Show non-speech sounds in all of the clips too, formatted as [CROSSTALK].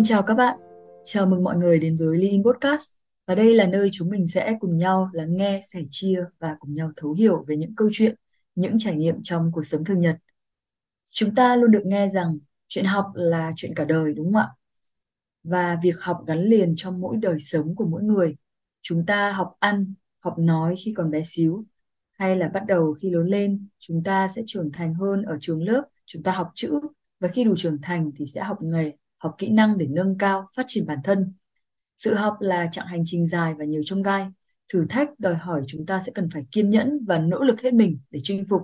Xin chào các bạn, chào mừng mọi người đến với Lean Podcast. Và đây là nơi chúng mình sẽ cùng nhau lắng nghe, sẻ chia và cùng nhau thấu hiểu về những câu chuyện, những trải nghiệm trong cuộc sống thường nhật. Chúng ta luôn được nghe rằng chuyện học là chuyện cả đời đúng không ạ? Và việc học gắn liền trong mỗi đời sống của mỗi người. Chúng ta học ăn, học nói khi còn bé xíu, hay là bắt đầu khi lớn lên, chúng ta sẽ trưởng thành hơn ở trường lớp, chúng ta học chữ, và khi đủ trưởng thành thì sẽ học nghề học kỹ năng để nâng cao, phát triển bản thân. Sự học là chặng hành trình dài và nhiều chông gai. Thử thách đòi hỏi chúng ta sẽ cần phải kiên nhẫn và nỗ lực hết mình để chinh phục.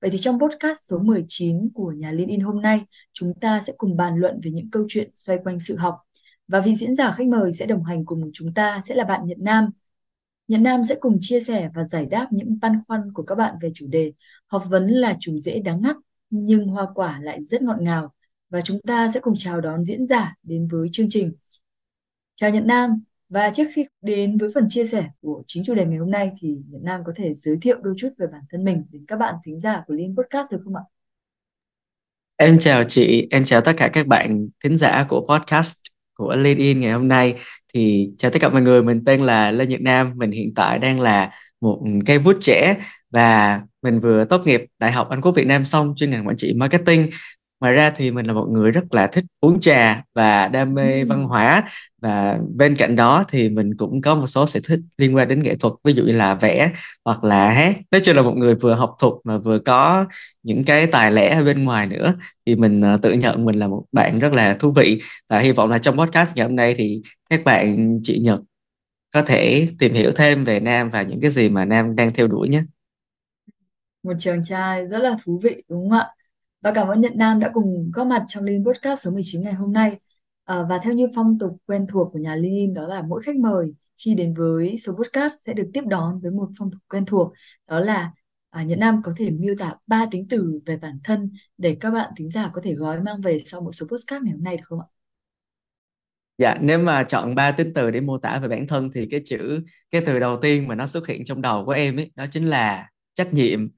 Vậy thì trong podcast số 19 của nhà LinkedIn hôm nay, chúng ta sẽ cùng bàn luận về những câu chuyện xoay quanh sự học. Và vị diễn giả khách mời sẽ đồng hành cùng chúng ta sẽ là bạn Nhật Nam. Nhật Nam sẽ cùng chia sẻ và giải đáp những băn khoăn của các bạn về chủ đề học vấn là trùng rễ đáng ngắt nhưng hoa quả lại rất ngọt ngào và chúng ta sẽ cùng chào đón diễn giả đến với chương trình. Chào Nhật Nam và trước khi đến với phần chia sẻ của chính chủ đề ngày hôm nay thì Nhật Nam có thể giới thiệu đôi chút về bản thân mình đến các bạn thính giả của Liên Podcast được không ạ? Em chào chị, em chào tất cả các bạn thính giả của podcast của LinkedIn ngày hôm nay. Thì chào tất cả mọi người, mình tên là Lê Nhật Nam, mình hiện tại đang là một cây bút trẻ và mình vừa tốt nghiệp Đại học Anh Quốc Việt Nam xong chuyên ngành quản trị marketing ngoài ra thì mình là một người rất là thích uống trà và đam mê văn hóa. Và bên cạnh đó thì mình cũng có một số sở thích liên quan đến nghệ thuật ví dụ như là vẽ hoặc là hát. Nói chung là một người vừa học thuật mà vừa có những cái tài lẻ ở bên ngoài nữa thì mình uh, tự nhận mình là một bạn rất là thú vị. Và hy vọng là trong podcast ngày hôm nay thì các bạn chị Nhật có thể tìm hiểu thêm về Nam và những cái gì mà Nam đang theo đuổi nhé. Một chàng trai rất là thú vị đúng không ạ và cảm ơn Nhật Nam đã cùng góp mặt trong Linh Podcast số 19 ngày hôm nay. À, và theo như phong tục quen thuộc của nhà Linh đó là mỗi khách mời khi đến với số podcast sẽ được tiếp đón với một phong tục quen thuộc đó là à, Nhật Nam có thể miêu tả ba tính từ về bản thân để các bạn thính giả có thể gói mang về sau một số podcast ngày hôm nay được không ạ? Dạ, nếu mà chọn ba tính từ để mô tả về bản thân thì cái chữ cái từ đầu tiên mà nó xuất hiện trong đầu của em ấy đó chính là trách nhiệm.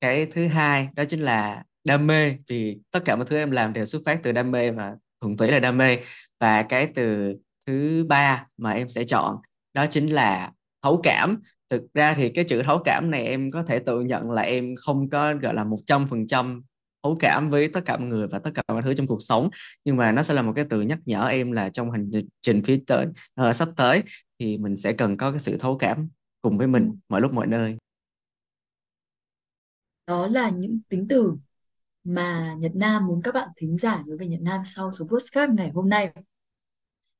Cái thứ hai đó chính là đam mê vì tất cả mọi thứ em làm đều xuất phát từ đam mê và thuần túy là đam mê. Và cái từ thứ ba mà em sẽ chọn đó chính là thấu cảm. Thực ra thì cái chữ thấu cảm này em có thể tự nhận là em không có gọi là một trăm phần trăm thấu cảm với tất cả mọi người và tất cả mọi thứ trong cuộc sống. Nhưng mà nó sẽ là một cái từ nhắc nhở em là trong hành trình phía tới uh, sắp tới thì mình sẽ cần có cái sự thấu cảm cùng với mình mọi lúc mọi nơi. Đó là những tính từ mà Nhật Nam muốn các bạn thính giả nhớ về Nhật Nam sau số podcast ngày hôm nay.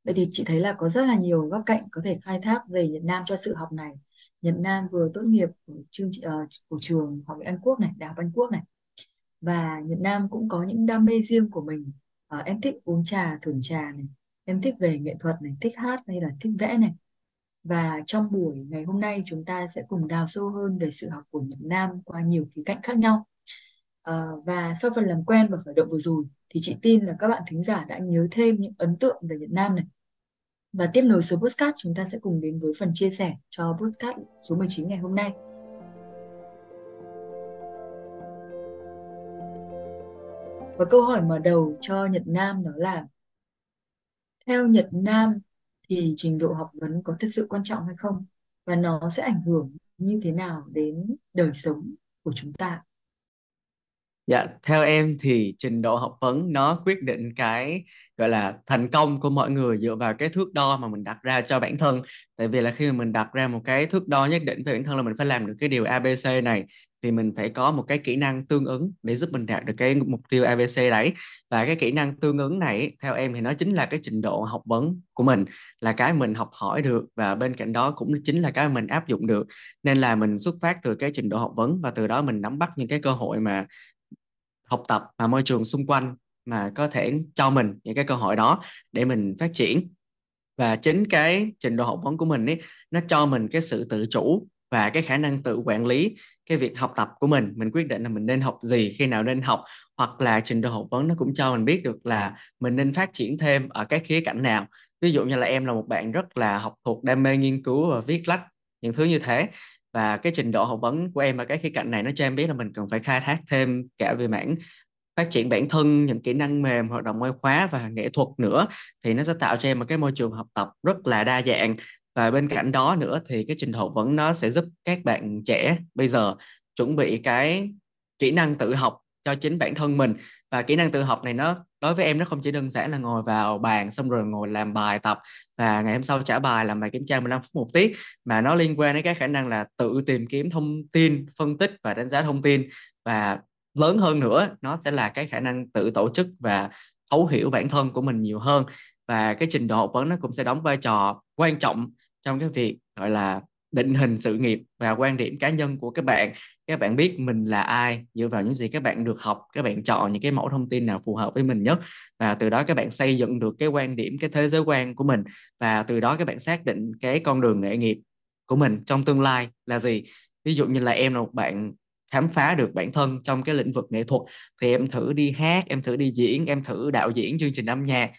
Vậy thì chị thấy là có rất là nhiều góc cạnh có thể khai thác về Nhật Nam cho sự học này. Nhật Nam vừa tốt nghiệp của, chương, uh, của trường Học viện Anh Quốc này, Đại học Anh Quốc này. Và Nhật Nam cũng có những đam mê riêng của mình. Uh, em thích uống trà, thưởng trà này. Em thích về nghệ thuật này, thích hát hay là thích vẽ này. Và trong buổi ngày hôm nay chúng ta sẽ cùng đào sâu hơn về sự học của Nhật Nam qua nhiều khía cạnh khác nhau. Uh, và sau phần làm quen và khởi động vừa rồi thì chị tin là các bạn thính giả đã nhớ thêm những ấn tượng về Việt Nam này. Và tiếp nối số postcard chúng ta sẽ cùng đến với phần chia sẻ cho postcard số 19 ngày hôm nay. Và câu hỏi mở đầu cho Nhật Nam đó là Theo Nhật Nam thì trình độ học vấn có thực sự quan trọng hay không? Và nó sẽ ảnh hưởng như thế nào đến đời sống của chúng ta? Dạ, theo em thì trình độ học vấn nó quyết định cái gọi là thành công của mọi người dựa vào cái thước đo mà mình đặt ra cho bản thân. Tại vì là khi mà mình đặt ra một cái thước đo nhất định với bản thân là mình phải làm được cái điều ABC này thì mình phải có một cái kỹ năng tương ứng để giúp mình đạt được cái mục tiêu ABC đấy. Và cái kỹ năng tương ứng này theo em thì nó chính là cái trình độ học vấn của mình, là cái mình học hỏi được và bên cạnh đó cũng chính là cái mình áp dụng được. Nên là mình xuất phát từ cái trình độ học vấn và từ đó mình nắm bắt những cái cơ hội mà học tập và môi trường xung quanh mà có thể cho mình những cái cơ hội đó để mình phát triển. Và chính cái trình độ học vấn của mình ấy, nó cho mình cái sự tự chủ và cái khả năng tự quản lý cái việc học tập của mình. Mình quyết định là mình nên học gì, khi nào nên học, hoặc là trình độ học vấn nó cũng cho mình biết được là mình nên phát triển thêm ở các khía cạnh nào. Ví dụ như là em là một bạn rất là học thuộc đam mê nghiên cứu và viết lách, những thứ như thế và cái trình độ học vấn của em ở cái khía cạnh này nó cho em biết là mình cần phải khai thác thêm cả về mảng phát triển bản thân, những kỹ năng mềm, hoạt động ngoại khóa và nghệ thuật nữa, thì nó sẽ tạo cho em một cái môi trường học tập rất là đa dạng. Và bên cạnh đó nữa thì cái trình độ học vấn nó sẽ giúp các bạn trẻ bây giờ chuẩn bị cái kỹ năng tự học cho chính bản thân mình. Và kỹ năng tự học này nó, đối với em nó không chỉ đơn giản là ngồi vào bàn xong rồi ngồi làm bài tập và ngày hôm sau trả bài, làm bài kiểm tra 15 phút một tiết, mà nó liên quan đến cái khả năng là tự tìm kiếm thông tin, phân tích và đánh giá thông tin. Và lớn hơn nữa, nó sẽ là cái khả năng tự tổ chức và thấu hiểu bản thân của mình nhiều hơn. Và cái trình độ học vấn nó cũng sẽ đóng vai trò quan trọng trong cái việc, gọi là định hình sự nghiệp và quan điểm cá nhân của các bạn. Các bạn biết mình là ai, dựa vào những gì các bạn được học, các bạn chọn những cái mẫu thông tin nào phù hợp với mình nhất. Và từ đó các bạn xây dựng được cái quan điểm, cái thế giới quan của mình. Và từ đó các bạn xác định cái con đường nghề nghiệp của mình trong tương lai là gì. Ví dụ như là em là một bạn khám phá được bản thân trong cái lĩnh vực nghệ thuật, thì em thử đi hát, em thử đi diễn, em thử đạo diễn chương trình âm nhạc,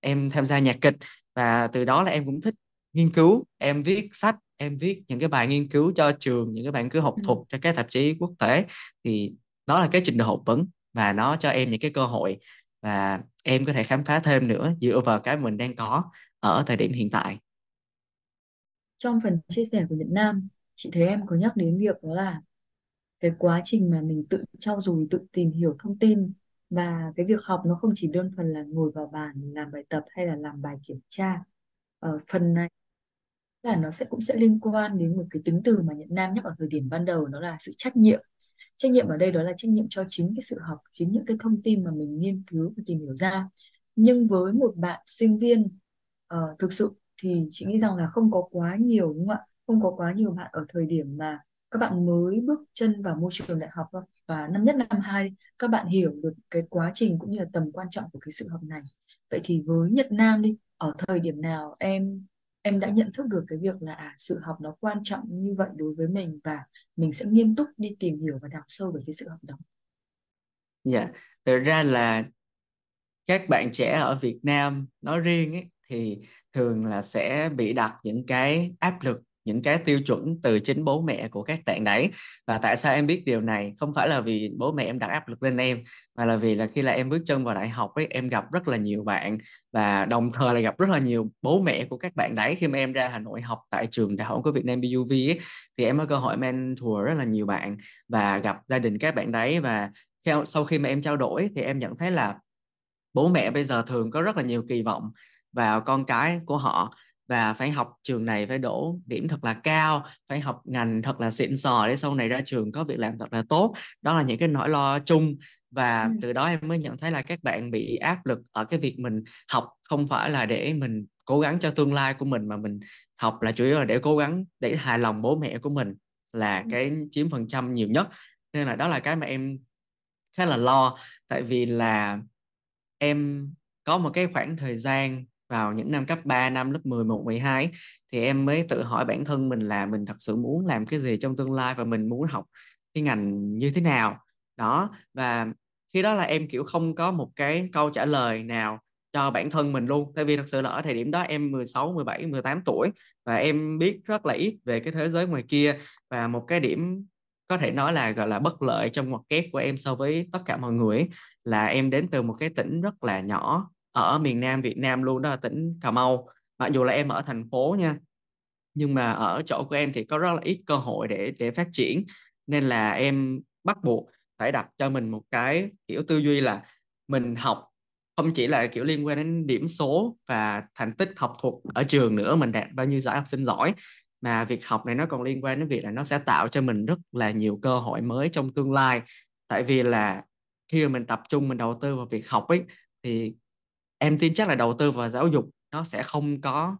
em tham gia nhạc kịch. Và từ đó là em cũng thích nghiên cứu, em viết sách em viết những cái bài nghiên cứu cho trường những cái bài nghiên cứu học Ừ. thuật cho các tạp chí quốc tế thì đó là cái trình độ học vấn và nó cho em những cái cơ hội và em có thể khám phá thêm nữa dựa vào cái mình đang có ở thời điểm hiện tại Trong phần chia sẻ của Nhật Nam, chị thấy em có nhắc đến việc đó là cái quá trình mà mình tự trau dồi, tự tìm hiểu thông tin và cái việc học nó không chỉ đơn thuần là ngồi vào bàn làm bài tập hay là làm bài kiểm tra. Ở phần này là nó sẽ cũng sẽ liên quan đến một cái tính từ mà Nhật Nam nhắc ở thời điểm ban đầu nó là sự trách nhiệm. Trách nhiệm ở đây đó là trách nhiệm cho chính cái sự học chính những cái thông tin mà mình nghiên cứu và tìm hiểu ra. Nhưng với một bạn sinh viên uh, thực sự thì chị nghĩ rằng là không có quá nhiều đúng không ạ? Không có quá nhiều bạn ở thời điểm mà các bạn mới bước chân vào môi trường đại học thôi. Và năm nhất năm hai các bạn hiểu được cái quá trình cũng như là tầm quan trọng của cái sự học này. Vậy thì với Nhật Nam đi ở thời điểm nào em em đã nhận thức được cái việc là à, sự học nó quan trọng như vậy đối với mình và mình sẽ nghiêm túc đi tìm hiểu và đào sâu về cái sự học đó. dạ thực ra là các bạn trẻ ở Việt Nam nói riêng ấy, thì thường là sẽ bị đặt những cái áp lực những cái tiêu chuẩn từ chính bố mẹ của các bạn đấy. Và tại sao em biết điều này? Không phải là vì bố mẹ em đặt áp lực lên em mà là vì là khi là em bước chân vào đại học ấy em gặp rất là nhiều bạn và đồng thời là gặp rất là nhiều bố mẹ của các bạn đấy. Khi mà em ra Hà Nội học tại trường đại học của Việt Nam BUV ấy, thì em có cơ hội mentor rất là nhiều bạn và gặp gia đình các bạn đấy. Và theo sau khi mà em trao đổi thì em nhận thấy là bố mẹ bây giờ thường có rất là nhiều kỳ vọng vào con cái của họ và phải học trường này phải đổ điểm thật là cao phải học ngành thật là xịn sò để sau này ra trường có việc làm thật là tốt đó là những cái nỗi lo chung Ừ. và từ đó em mới nhận thấy là các bạn bị áp lực ở cái việc mình học không phải là để mình cố gắng cho tương lai của mình mà mình học là chủ yếu là để cố gắng để hài lòng bố mẹ của mình là Ừ. cái chiếm phần trăm nhiều nhất nên là đó là cái mà em khá là lo tại vì là em có một cái khoảng thời gian vào những năm cấp 3 năm lớp 11, 12 thì em mới tự hỏi bản thân mình là mình thật sự muốn làm cái gì trong tương lai và mình muốn học cái ngành như thế nào. Đó và khi đó là em kiểu không có một cái câu trả lời nào cho bản thân mình luôn. Tại vì thật sự là ở thời điểm đó em 16, 17, 18 tuổi và em biết rất là ít về cái thế giới ngoài kia. Và một cái điểm có thể nói là gọi là bất lợi trong ngoặc kép của em so với tất cả mọi người ấy, là em đến từ một cái tỉnh rất là nhỏ ở miền Nam, Việt Nam luôn đó là tỉnh Cà Mau. Mặc dù là em ở thành phố nha, nhưng mà ở chỗ của em thì có rất là ít cơ hội để để phát triển. Nên là em bắt buộc phải đặt cho mình một cái kiểu tư duy là mình học không chỉ là kiểu liên quan đến điểm số và thành tích học thuật ở trường nữa, mình đạt bao nhiêu giải học sinh giỏi, mà việc học này nó còn liên quan đến việc là nó sẽ tạo cho mình rất là nhiều cơ hội mới trong tương lai. Tại vì là khi mà mình tập trung, mình đầu tư vào việc học ấy, thì em tin chắc là đầu tư vào giáo dục nó sẽ không có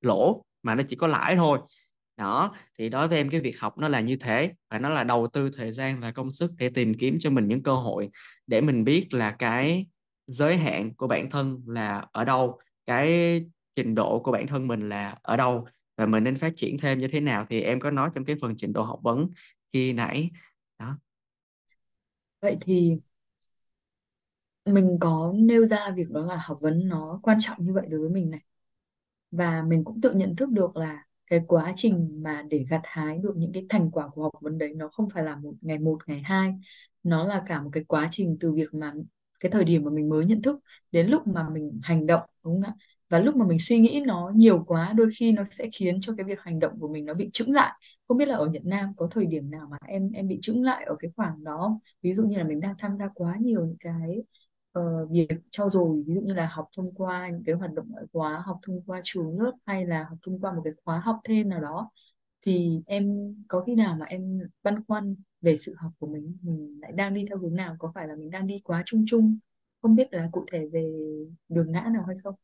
lỗ, mà nó chỉ có lãi thôi. Đó, thì đối với em cái việc học nó là như thế, và nó là đầu tư thời gian và công sức để tìm kiếm cho mình những cơ hội để mình biết là cái giới hạn của bản thân là ở đâu, cái trình độ của bản thân mình là ở đâu, và mình nên phát triển thêm như thế nào. Thì em có nói trong cái phần trình độ học vấn khi nãy. Đó. Vậy thì mình có nêu ra việc đó là học vấn nó quan trọng như vậy đối với mình này. Và mình cũng tự nhận thức được là cái quá trình mà để gặt hái được những cái thành quả của học vấn đấy nó không phải là một ngày một, ngày hai. Nó là cả một cái quá trình từ việc mà cái thời điểm mà mình mới nhận thức đến lúc mà mình hành động, đúng không ạ? Và lúc mà mình suy nghĩ nó nhiều quá, đôi khi nó sẽ khiến cho cái việc hành động của mình nó bị chững lại. Không biết là ở Việt Nam có thời điểm nào mà em em bị chững lại ở cái khoảng đó ví dụ như là mình đang tham gia quá nhiều những cái Ờ, uh, việc trau dồi ví dụ như là học thông qua những cái hoạt động ngoại khóa học thông qua trường lớp hay là học thông qua một cái khóa học thêm nào đó thì em có khi nào mà em băn khoăn về sự học của mình mình lại đang đi theo hướng nào? Có phải là mình đang đi quá chung chung? Không biết là cụ thể về đường ngã nào hay không?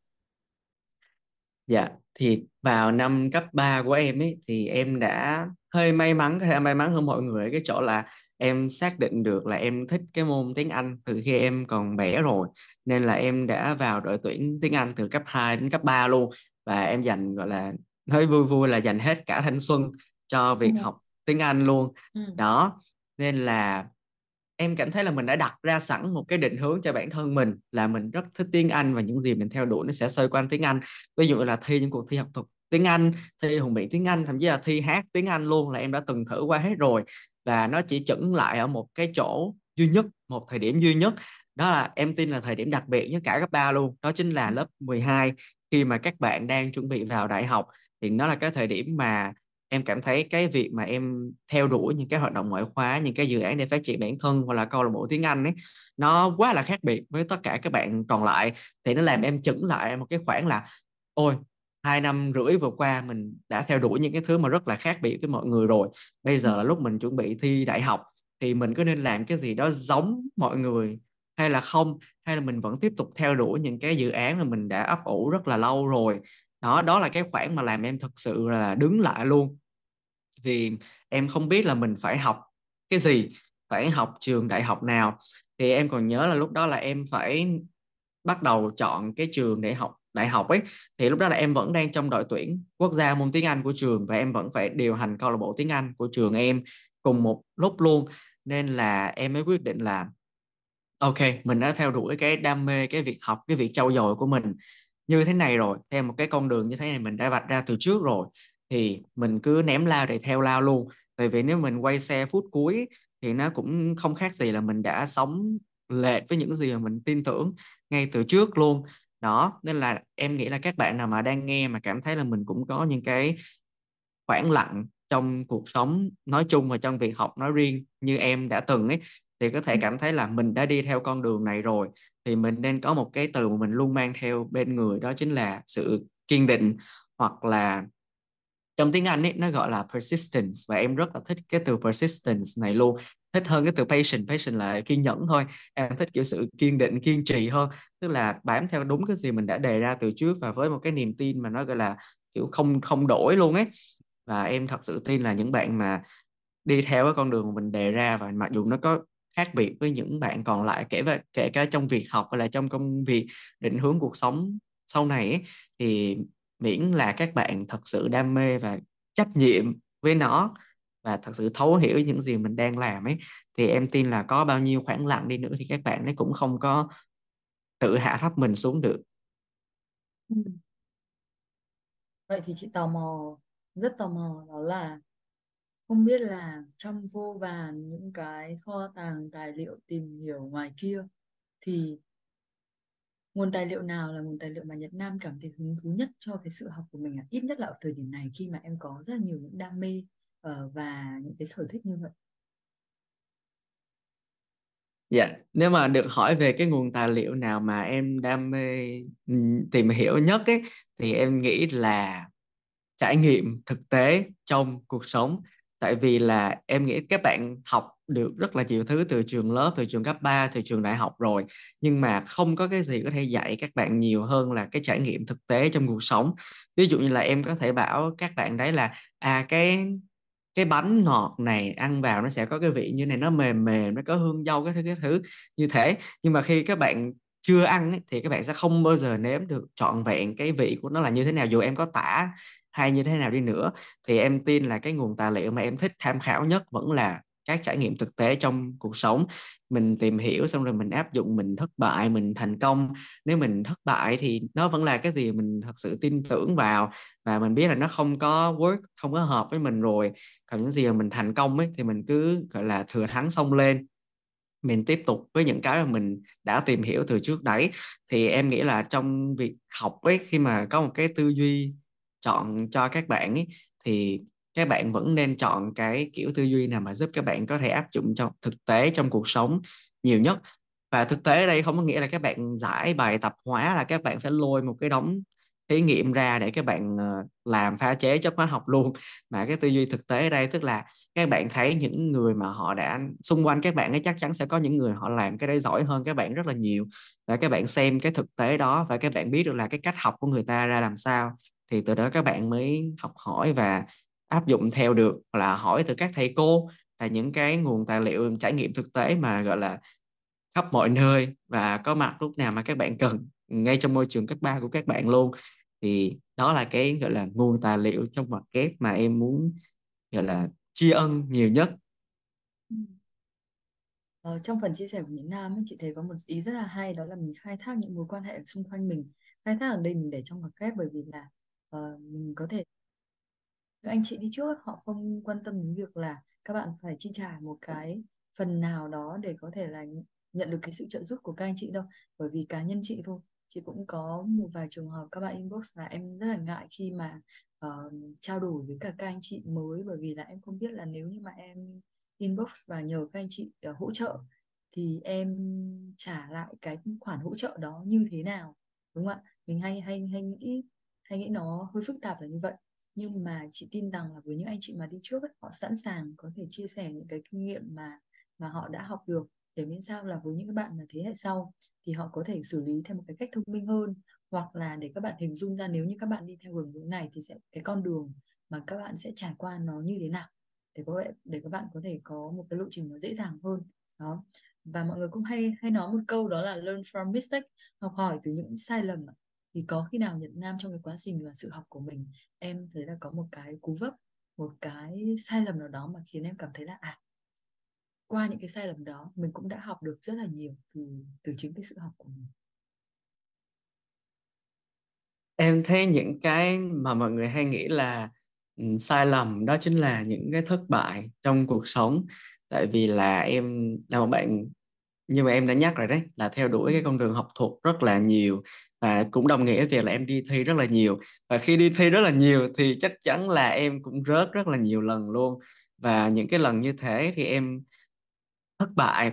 Dạ, thì vào năm cấp 3 của em ấy thì em đã hơi may mắn, hay may mắn hơn mọi người ở cái chỗ là em xác định được là em thích cái môn tiếng Anh từ khi em còn bé rồi. Nên là em đã vào đội tuyển tiếng Anh từ cấp 2 đến cấp 3 luôn. Và em dành gọi là hơi vui vui là dành hết cả thanh xuân cho Ừ. việc học tiếng Anh luôn. ừ Đó, nên là em cảm thấy là mình đã đặt ra sẵn một cái định hướng cho bản thân mình là mình rất thích tiếng Anh và những gì mình theo đuổi nó sẽ xoay quanh tiếng Anh ví dụ là thi những cuộc thi học thuật tiếng Anh thi hùng biện tiếng Anh thậm chí là thi hát tiếng Anh luôn là em đã từng thử qua hết rồi và nó chỉ chững lại ở một cái chỗ duy nhất, một thời điểm duy nhất. Đó là em tin là thời điểm đặc biệt nhất cả cấp 3 luôn. Đó chính là lớp 12 khi mà các bạn đang chuẩn bị vào đại học. Thì nó là cái thời điểm mà em cảm thấy cái việc mà em theo đuổi những cái hoạt động ngoại khóa, những cái dự án để phát triển bản thân hoặc là câu lạc bộ tiếng Anh ấy, nó quá là khác biệt với tất cả các bạn còn lại. Thì nó làm em chững lại một cái khoảng là, ôi hai năm rưỡi vừa qua mình đã theo đuổi những cái thứ mà rất là khác biệt với mọi người rồi. Bây giờ là lúc mình chuẩn bị thi đại học thì mình có nên làm cái gì đó giống mọi người hay là không? Hay là mình vẫn tiếp tục theo đuổi những cái dự án mà mình đã ấp ủ rất là lâu rồi? Đó đó là cái khoảng mà làm em thực sự là đứng lại luôn. Vì em không biết là mình phải học cái gì phải học trường đại học nào. Thì em còn nhớ là lúc đó là em phải bắt đầu chọn cái trường để học đại học ấy, thì lúc đó là em vẫn đang trong đội tuyển quốc gia môn tiếng Anh của trường và em vẫn phải điều hành câu lạc bộ tiếng Anh của trường em cùng một lúc luôn. Nên là em mới quyết định là, ok, mình đã theo đuổi cái đam mê, cái việc học, cái việc trau dồi của mình như thế này rồi, theo một cái con đường như thế này mình đã vạch ra từ trước rồi, thì mình cứ ném lao để theo lao luôn. Tại vì nếu mình quay xe phút cuối thì nó cũng không khác gì là mình đã sống lệch với những gì mà mình tin tưởng ngay từ trước luôn đó nên là em nghĩ là các bạn nào mà đang nghe mà cảm thấy là mình cũng có những cái khoảng lặng trong cuộc sống nói chung và trong việc học nói riêng như em đã từng ấy thì có thể ừ. cảm thấy là mình đã đi theo con đường này rồi thì mình nên có một cái từ mà mình luôn mang theo bên người đó chính là sự kiên định hoặc là trong tiếng Anh ấy nó gọi là persistence và em rất là thích cái từ persistence này luôn thích hơn cái từ patient patient là kiên nhẫn thôi. Em thích kiểu sự kiên định kiên trì hơn. Tức là bám theo đúng cái gì mình đã đề ra từ trước và với một cái niềm tin mà nó gọi là kiểu không không đổi luôn ấy. Và em thật tự tin là những bạn mà đi theo cái con đường mà mình đề ra và mặc dù nó có khác biệt với những bạn còn lại kể về kể cả trong việc học hay là trong công việc định hướng cuộc sống sau này ấy, thì miễn là các bạn thật sự đam mê và trách nhiệm với nó và thật sự thấu hiểu những gì mình đang làm ấy, thì em tin là có bao nhiêu khoảng lặng đi nữa thì các bạn ấy cũng không có tự hạ thấp mình xuống được ừ. vậy thì chị tò mò, rất tò mò đó là không biết là trong vô vàn những cái kho tàng tài liệu tìm hiểu ngoài kia thì nguồn tài liệu nào là nguồn tài liệu mà Nhật Nam cảm thấy hứng thú nhất cho cái sự học của mình à? Ít nhất là ở thời điểm này khi mà em có rất là nhiều những đam mê Ờ, và những cái sở thích như vậy. Dạ, nếu mà được hỏi về cái nguồn tài liệu nào mà em đam mê ừ, tìm hiểu nhất ấy, thì em nghĩ là trải nghiệm thực tế trong cuộc sống. Tại vì là em nghĩ các bạn học được rất là nhiều thứ từ trường lớp, từ trường cấp 3, từ trường đại học rồi. Nhưng mà không có cái gì có thể dạy các bạn nhiều hơn là cái trải nghiệm thực tế trong cuộc sống. Ví dụ như là em có thể bảo các bạn đấy là à cái cái bánh ngọt này ăn vào nó sẽ có cái vị như này nó mềm mềm nó có hương dâu cái thứ cái thứ như thế. Nhưng mà khi các bạn chưa ăn ấy, thì các bạn sẽ không bao giờ nếm được trọn vẹn cái vị của nó là như thế nào. Dù em có tả hay như thế nào đi nữa thì em tin là cái nguồn tài liệu mà em thích tham khảo nhất vẫn là các trải nghiệm thực tế trong cuộc sống. Mình tìm hiểu xong rồi mình áp dụng, mình thất bại, mình thành công. Nếu mình thất bại thì nó vẫn là cái gì mình thật sự tin tưởng vào. Và mình biết là nó không có work, không có hợp với mình rồi. Còn những gì mà mình thành công ấy thì mình cứ, gọi là, thừa thắng xông lên. Mình tiếp tục với những cái mà mình đã tìm hiểu từ trước đấy. Thì em nghĩ là trong việc học ấy, khi mà có một cái tư duy chọn cho các bạn ấy, thì các bạn vẫn nên chọn cái kiểu tư duy nào mà giúp các bạn có thể áp dụng trong thực tế trong cuộc sống nhiều nhất. Và thực tế ở đây không có nghĩa là các bạn giải bài tập hóa là các bạn phải lôi một cái đống thí nghiệm ra để các bạn ờ, làm pha chế chất hóa học luôn. [LAUGHS] Mà cái tư duy thực tế ở đây tức là các bạn thấy những người mà họ đã xung quanh các bạn ấy chắc chắn sẽ có những người họ làm cái đấy giỏi hơn các bạn rất là nhiều. Và các bạn xem cái thực tế đó và các bạn biết được là cái cách học của người ta ra làm sao thì từ đó các bạn mới học hỏi và áp dụng theo được là hỏi từ các thầy cô là những cái nguồn tài liệu trải nghiệm thực tế mà gọi là khắp mọi nơi và có mặt lúc nào mà các bạn cần ngay trong môi trường cấp ba của các bạn luôn. Thì đó là cái gọi là nguồn tài liệu trong mặt kép mà em muốn gọi là tri ân nhiều nhất. Ừ. Ờ, trong phần chia sẻ của những Nam chị thấy có một ý rất là hay đó là mình khai thác những mối quan hệ xung quanh mình khai thác ở đây mình để trong ngoặc kép bởi vì là uh, mình có thể anh chị đi trước họ không quan tâm đến việc là các bạn phải chi trả một cái phần nào đó để có thể là nhận được cái sự trợ giúp của các anh chị đâu. Bởi vì cá nhân chị thôi chị cũng có một vài trường hợp các bạn inbox là em rất là ngại khi mà uh, trao đổi với cả các anh chị mới bởi vì là em không biết là nếu như mà em inbox và nhờ các anh chị uh, hỗ trợ thì em trả lại cái khoản hỗ trợ đó như thế nào đúng không ạ? Mình hay hay hay nghĩ hay nghĩ nó hơi phức tạp là như vậy nhưng mà chị tin rằng là với những anh chị mà đi trước ấy, họ sẵn sàng có thể chia sẻ những cái kinh nghiệm mà mà họ đã học được. Để miễn sao là với những các bạn là thế hệ sau thì họ có thể xử lý theo một cái cách thông minh hơn. Hoặc là để các bạn hình dung ra nếu như các bạn đi theo hướng hướng này thì sẽ cái con đường mà các bạn sẽ trải qua nó như thế nào. Để có để các bạn có thể có một cái lộ trình nó dễ dàng hơn. Đó. Và mọi người cũng hay hay nói một câu đó là learn from mistake học hỏi từ những sai lầm thì có khi nào Nhật Nam trong cái quá trình và sự học của mình, em thấy là có một cái cú vấp, một cái sai lầm nào đó mà khiến em cảm thấy là à qua những cái sai lầm đó, mình cũng đã học được rất là nhiều từ từ chính cái sự học của mình. Em thấy những cái mà mọi người hay nghĩ là ừ, sai lầm đó chính là những cái thất bại trong cuộc sống. Tại vì là em là một bạn như mà em đã nhắc rồi đấy, là theo đuổi cái con đường học thuật rất là nhiều và cũng đồng nghĩa với việc là em đi thi rất là nhiều. Và khi đi thi rất là nhiều thì chắc chắn là em cũng rớt rất là nhiều lần luôn. Và những cái lần như thế thì em thất bại.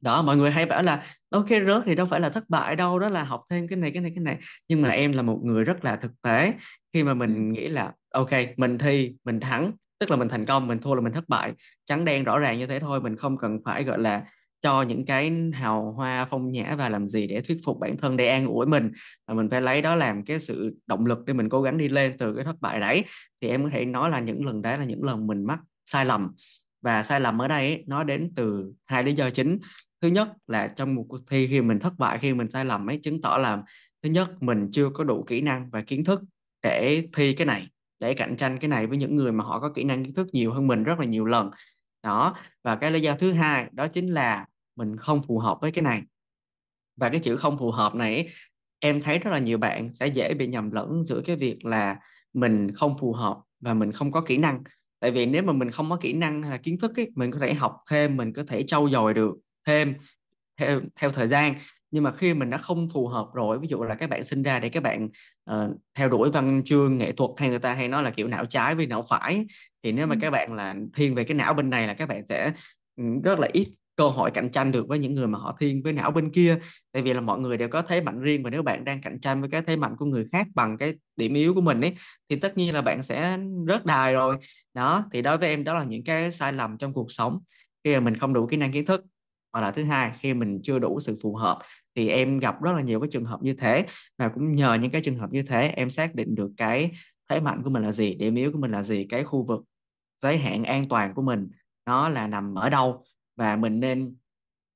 Đó, mọi người hay bảo là ok rớt thì đâu phải là thất bại đâu, đó là học thêm cái này cái này cái này. Nhưng mà em là một người rất là thực tế. Khi mà mình nghĩ là, ok, mình thi, mình thắng, tức là mình thành công, mình thua là mình thất bại. Trắng đen rõ ràng như thế thôi, mình không cần phải, gọi là cho những cái hào hoa phong nhã và làm gì để thuyết phục bản thân để an ủi mình. Và mình phải lấy đó làm cái sự động lực để mình cố gắng đi lên từ cái thất bại đấy thì em có thể nói là những lần đấy là những lần mình mắc sai lầm. Và sai lầm ở đây ấy, nó đến từ hai lý do chính. Thứ nhất là trong một cuộc thi khi mình thất bại khi mình sai lầm ấy chứng tỏ là thứ nhất mình chưa có đủ kỹ năng và kiến thức để thi cái này để cạnh tranh cái này với những người mà họ có kỹ năng kiến thức nhiều hơn mình rất là nhiều lần đó và cái lý do thứ hai đó chính là mình không phù hợp với cái này. Và cái chữ không phù hợp này em thấy rất là nhiều bạn sẽ dễ bị nhầm lẫn giữa cái việc là mình không phù hợp và mình không có kỹ năng. Tại vì nếu mà mình không có kỹ năng hay là kiến thức ấy, mình có thể học thêm mình có thể trau dồi được thêm theo theo thời gian nhưng mà khi mình đã không phù hợp rồi ví dụ là các bạn sinh ra để các bạn ờ, theo đuổi văn chương nghệ thuật hay người ta hay nói là kiểu não trái với não phải thì nếu mà các bạn là thiên về cái não bên này là các bạn sẽ ừ, rất là ít cơ hội cạnh tranh được với những người mà họ thiên với não bên kia. Tại vì là mọi người đều có thế mạnh riêng và nếu bạn đang cạnh tranh với cái thế mạnh của người khác bằng cái điểm yếu của mình ấy thì tất nhiên là bạn sẽ rớt đài rồi. Đó thì đối với em đó là những cái sai lầm trong cuộc sống. Khi mà mình không đủ kỹ năng kiến thức hoặc là thứ hai, khi mình chưa đủ sự phù hợp thì em gặp rất là nhiều cái trường hợp như thế. Và cũng nhờ những cái trường hợp như thế, em xác định được cái thế mạnh của mình là gì, điểm yếu của mình là gì, cái khu vực giới hạn an toàn của mình nó là nằm ở đâu. Và mình nên,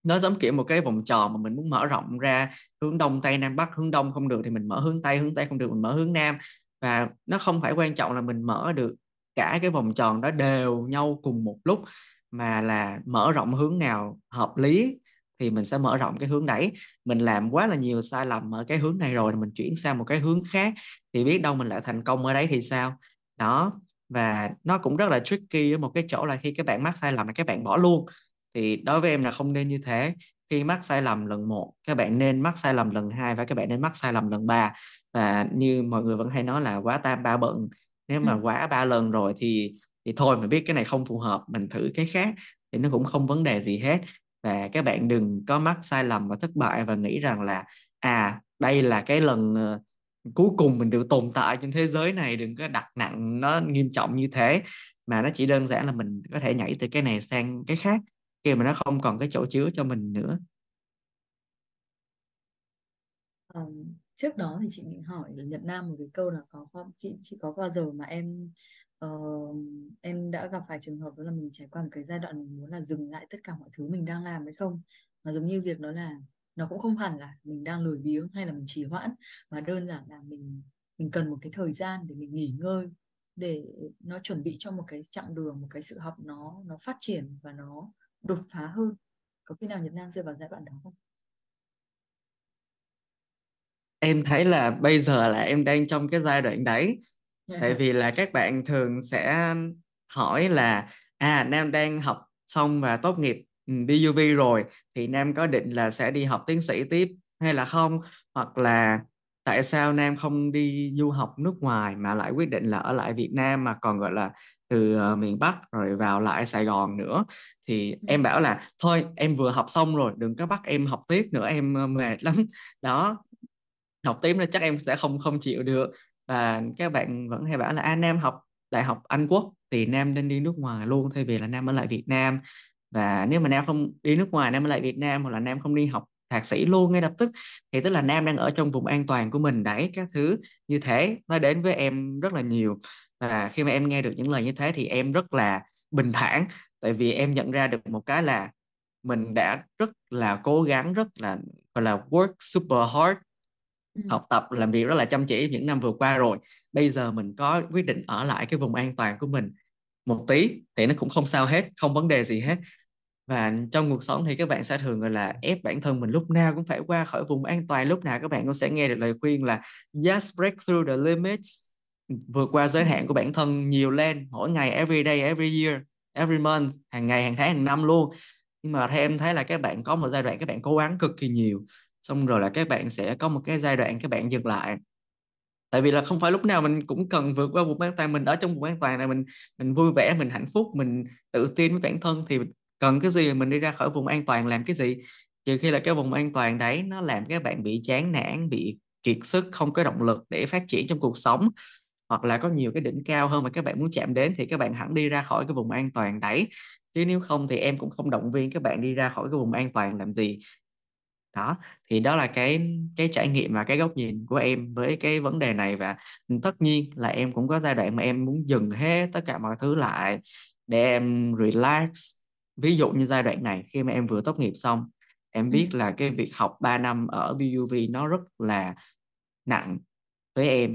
nó giống kiểu một cái vòng tròn mà mình muốn mở rộng ra hướng đông, tây, nam, bắc, hướng đông không được thì mình mở hướng tây hướng tây không được mình mở hướng nam. Và nó không phải quan trọng là mình mở được cả cái vòng tròn đó đều nhau cùng một lúc mà là mở rộng hướng nào hợp lý thì mình sẽ mở rộng cái hướng đấy mình làm quá là nhiều sai lầm ở cái hướng này rồi mình chuyển sang một cái hướng khác. Thì biết đâu mình lại thành công ở đấy thì sao? Đó và nó cũng rất là tricky ở một cái chỗ là khi các bạn mắc sai lầm là các bạn bỏ luôn. Thì đối với em là không nên như thế. Khi mắc sai lầm lần một các bạn nên mắc sai lầm lần hai và các bạn nên mắc sai lầm lần ba. Và như mọi người vẫn hay nói là quá tam ba bận. Nếu ừ. mà quá ba lần rồi thì thì thôi mình biết cái này không phù hợp mình thử cái khác thì nó cũng không vấn đề gì hết. Và các bạn đừng có mắc sai lầm và thất bại và nghĩ rằng là à đây là cái lần ờ, cuối cùng mình được tồn tại trên thế giới này đừng có đặt nặng nó nghiêm trọng như thế. Mà nó chỉ đơn giản là mình có thể nhảy từ cái này sang cái khác khi mà nó không còn cái chỗ chứa cho mình nữa. Um, trước đó thì chị định hỏi là Nhật Nam một cái câu là có có- khi, khi có bao giờ mà em uh, em đã gặp phải trường hợp đó là mình trải qua một cái giai đoạn mình muốn là dừng lại tất cả mọi thứ mình đang làm hay không. Mà giống như việc đó là nó cũng không hẳn là mình đang lười biếng hay là mình trì hoãn mà đơn giản là mình mình cần một cái thời gian để mình nghỉ ngơi để nó chuẩn bị cho một cái chặng đường một cái sự học nó nó phát triển và nó đột phá hơn. Có khi nào Nhật Nam rơi vào giai đoạn đó không? em thấy là bây giờ là em đang trong cái giai đoạn đấy tại vì là các bạn thường sẽ hỏi là à Nam đang học xong và tốt nghiệp ừ, BUV rồi thì Nam có định là sẽ đi học tiến sĩ tiếp hay là không? Hoặc là tại sao Nam không đi du học nước ngoài mà lại quyết định là ở lại Việt Nam mà còn gọi là từ ờ, miền Bắc rồi vào lại Sài Gòn nữa? Thì Ừ. em bảo là thôi em vừa học xong rồi đừng có bắt em học tiếp nữa em ờ, mệt lắm. Đó. Học tiếp nữa chắc em sẽ không không chịu được và các bạn vẫn hay bảo là à, Nam học đại học Anh Quốc thì Nam nên đi nước ngoài luôn thay vì là Nam ở lại Việt Nam. Và nếu mà Nam không đi nước ngoài Nam ở lại Việt Nam hoặc là Nam không đi học thạc sĩ luôn ngay lập tức thì tức là Nam đang ở trong vùng an toàn của mình đấy các thứ như thế. Nó đến với em rất là nhiều. Và khi mà em nghe được những lời như thế thì em rất là bình thản tại vì em nhận ra được một cái là mình đã rất là cố gắng rất là gọi là work super hard Ừ. học tập làm việc rất là chăm chỉ những năm vừa qua rồi. Bây giờ mình có quyết định ở lại cái vùng an toàn của mình một tí thì nó cũng không sao hết không vấn đề gì hết. Và trong cuộc sống thì các bạn sẽ thường gọi là ép bản thân mình lúc nào cũng phải qua khỏi vùng an toàn. Lúc nào các bạn cũng sẽ nghe được lời khuyên là just break through the limits. Vượt qua giới hạn của bản thân nhiều lên mỗi ngày every day every year every month hàng ngày hàng tháng hàng năm luôn. Nhưng mà theo em thấy là các bạn có một giai đoạn các bạn cố gắng cực kỳ nhiều xong rồi là các bạn sẽ có một cái giai đoạn các bạn dừng lại. Tại vì là không phải lúc nào mình cũng cần vượt qua vùng an toàn mình ở trong vùng an toàn này mình mình vui vẻ, mình hạnh phúc, mình tự tin với bản thân. Thì cần cái gì mình đi ra khỏi vùng an toàn, làm cái gì? Trừ khi là cái vùng an toàn đấy nó làm các bạn bị chán nản, bị kiệt sức, không có động lực để phát triển trong cuộc sống, hoặc là có nhiều cái đỉnh cao hơn mà các bạn muốn chạm đến thì các bạn hẳn đi ra khỏi cái vùng an toàn đấy. Chứ nếu không thì em cũng không động viên các bạn đi ra khỏi cái vùng an toàn làm gì đó thì đó là cái cái trải nghiệm và cái góc nhìn của em với cái vấn đề này. Và tất nhiên là em cũng có giai đoạn mà em muốn dừng hết tất cả mọi thứ lại để em relax. Ví dụ như giai đoạn này khi mà em vừa tốt nghiệp xong em Ừ. biết là cái việc học 3 năm ở BUV nó rất là nặng với em.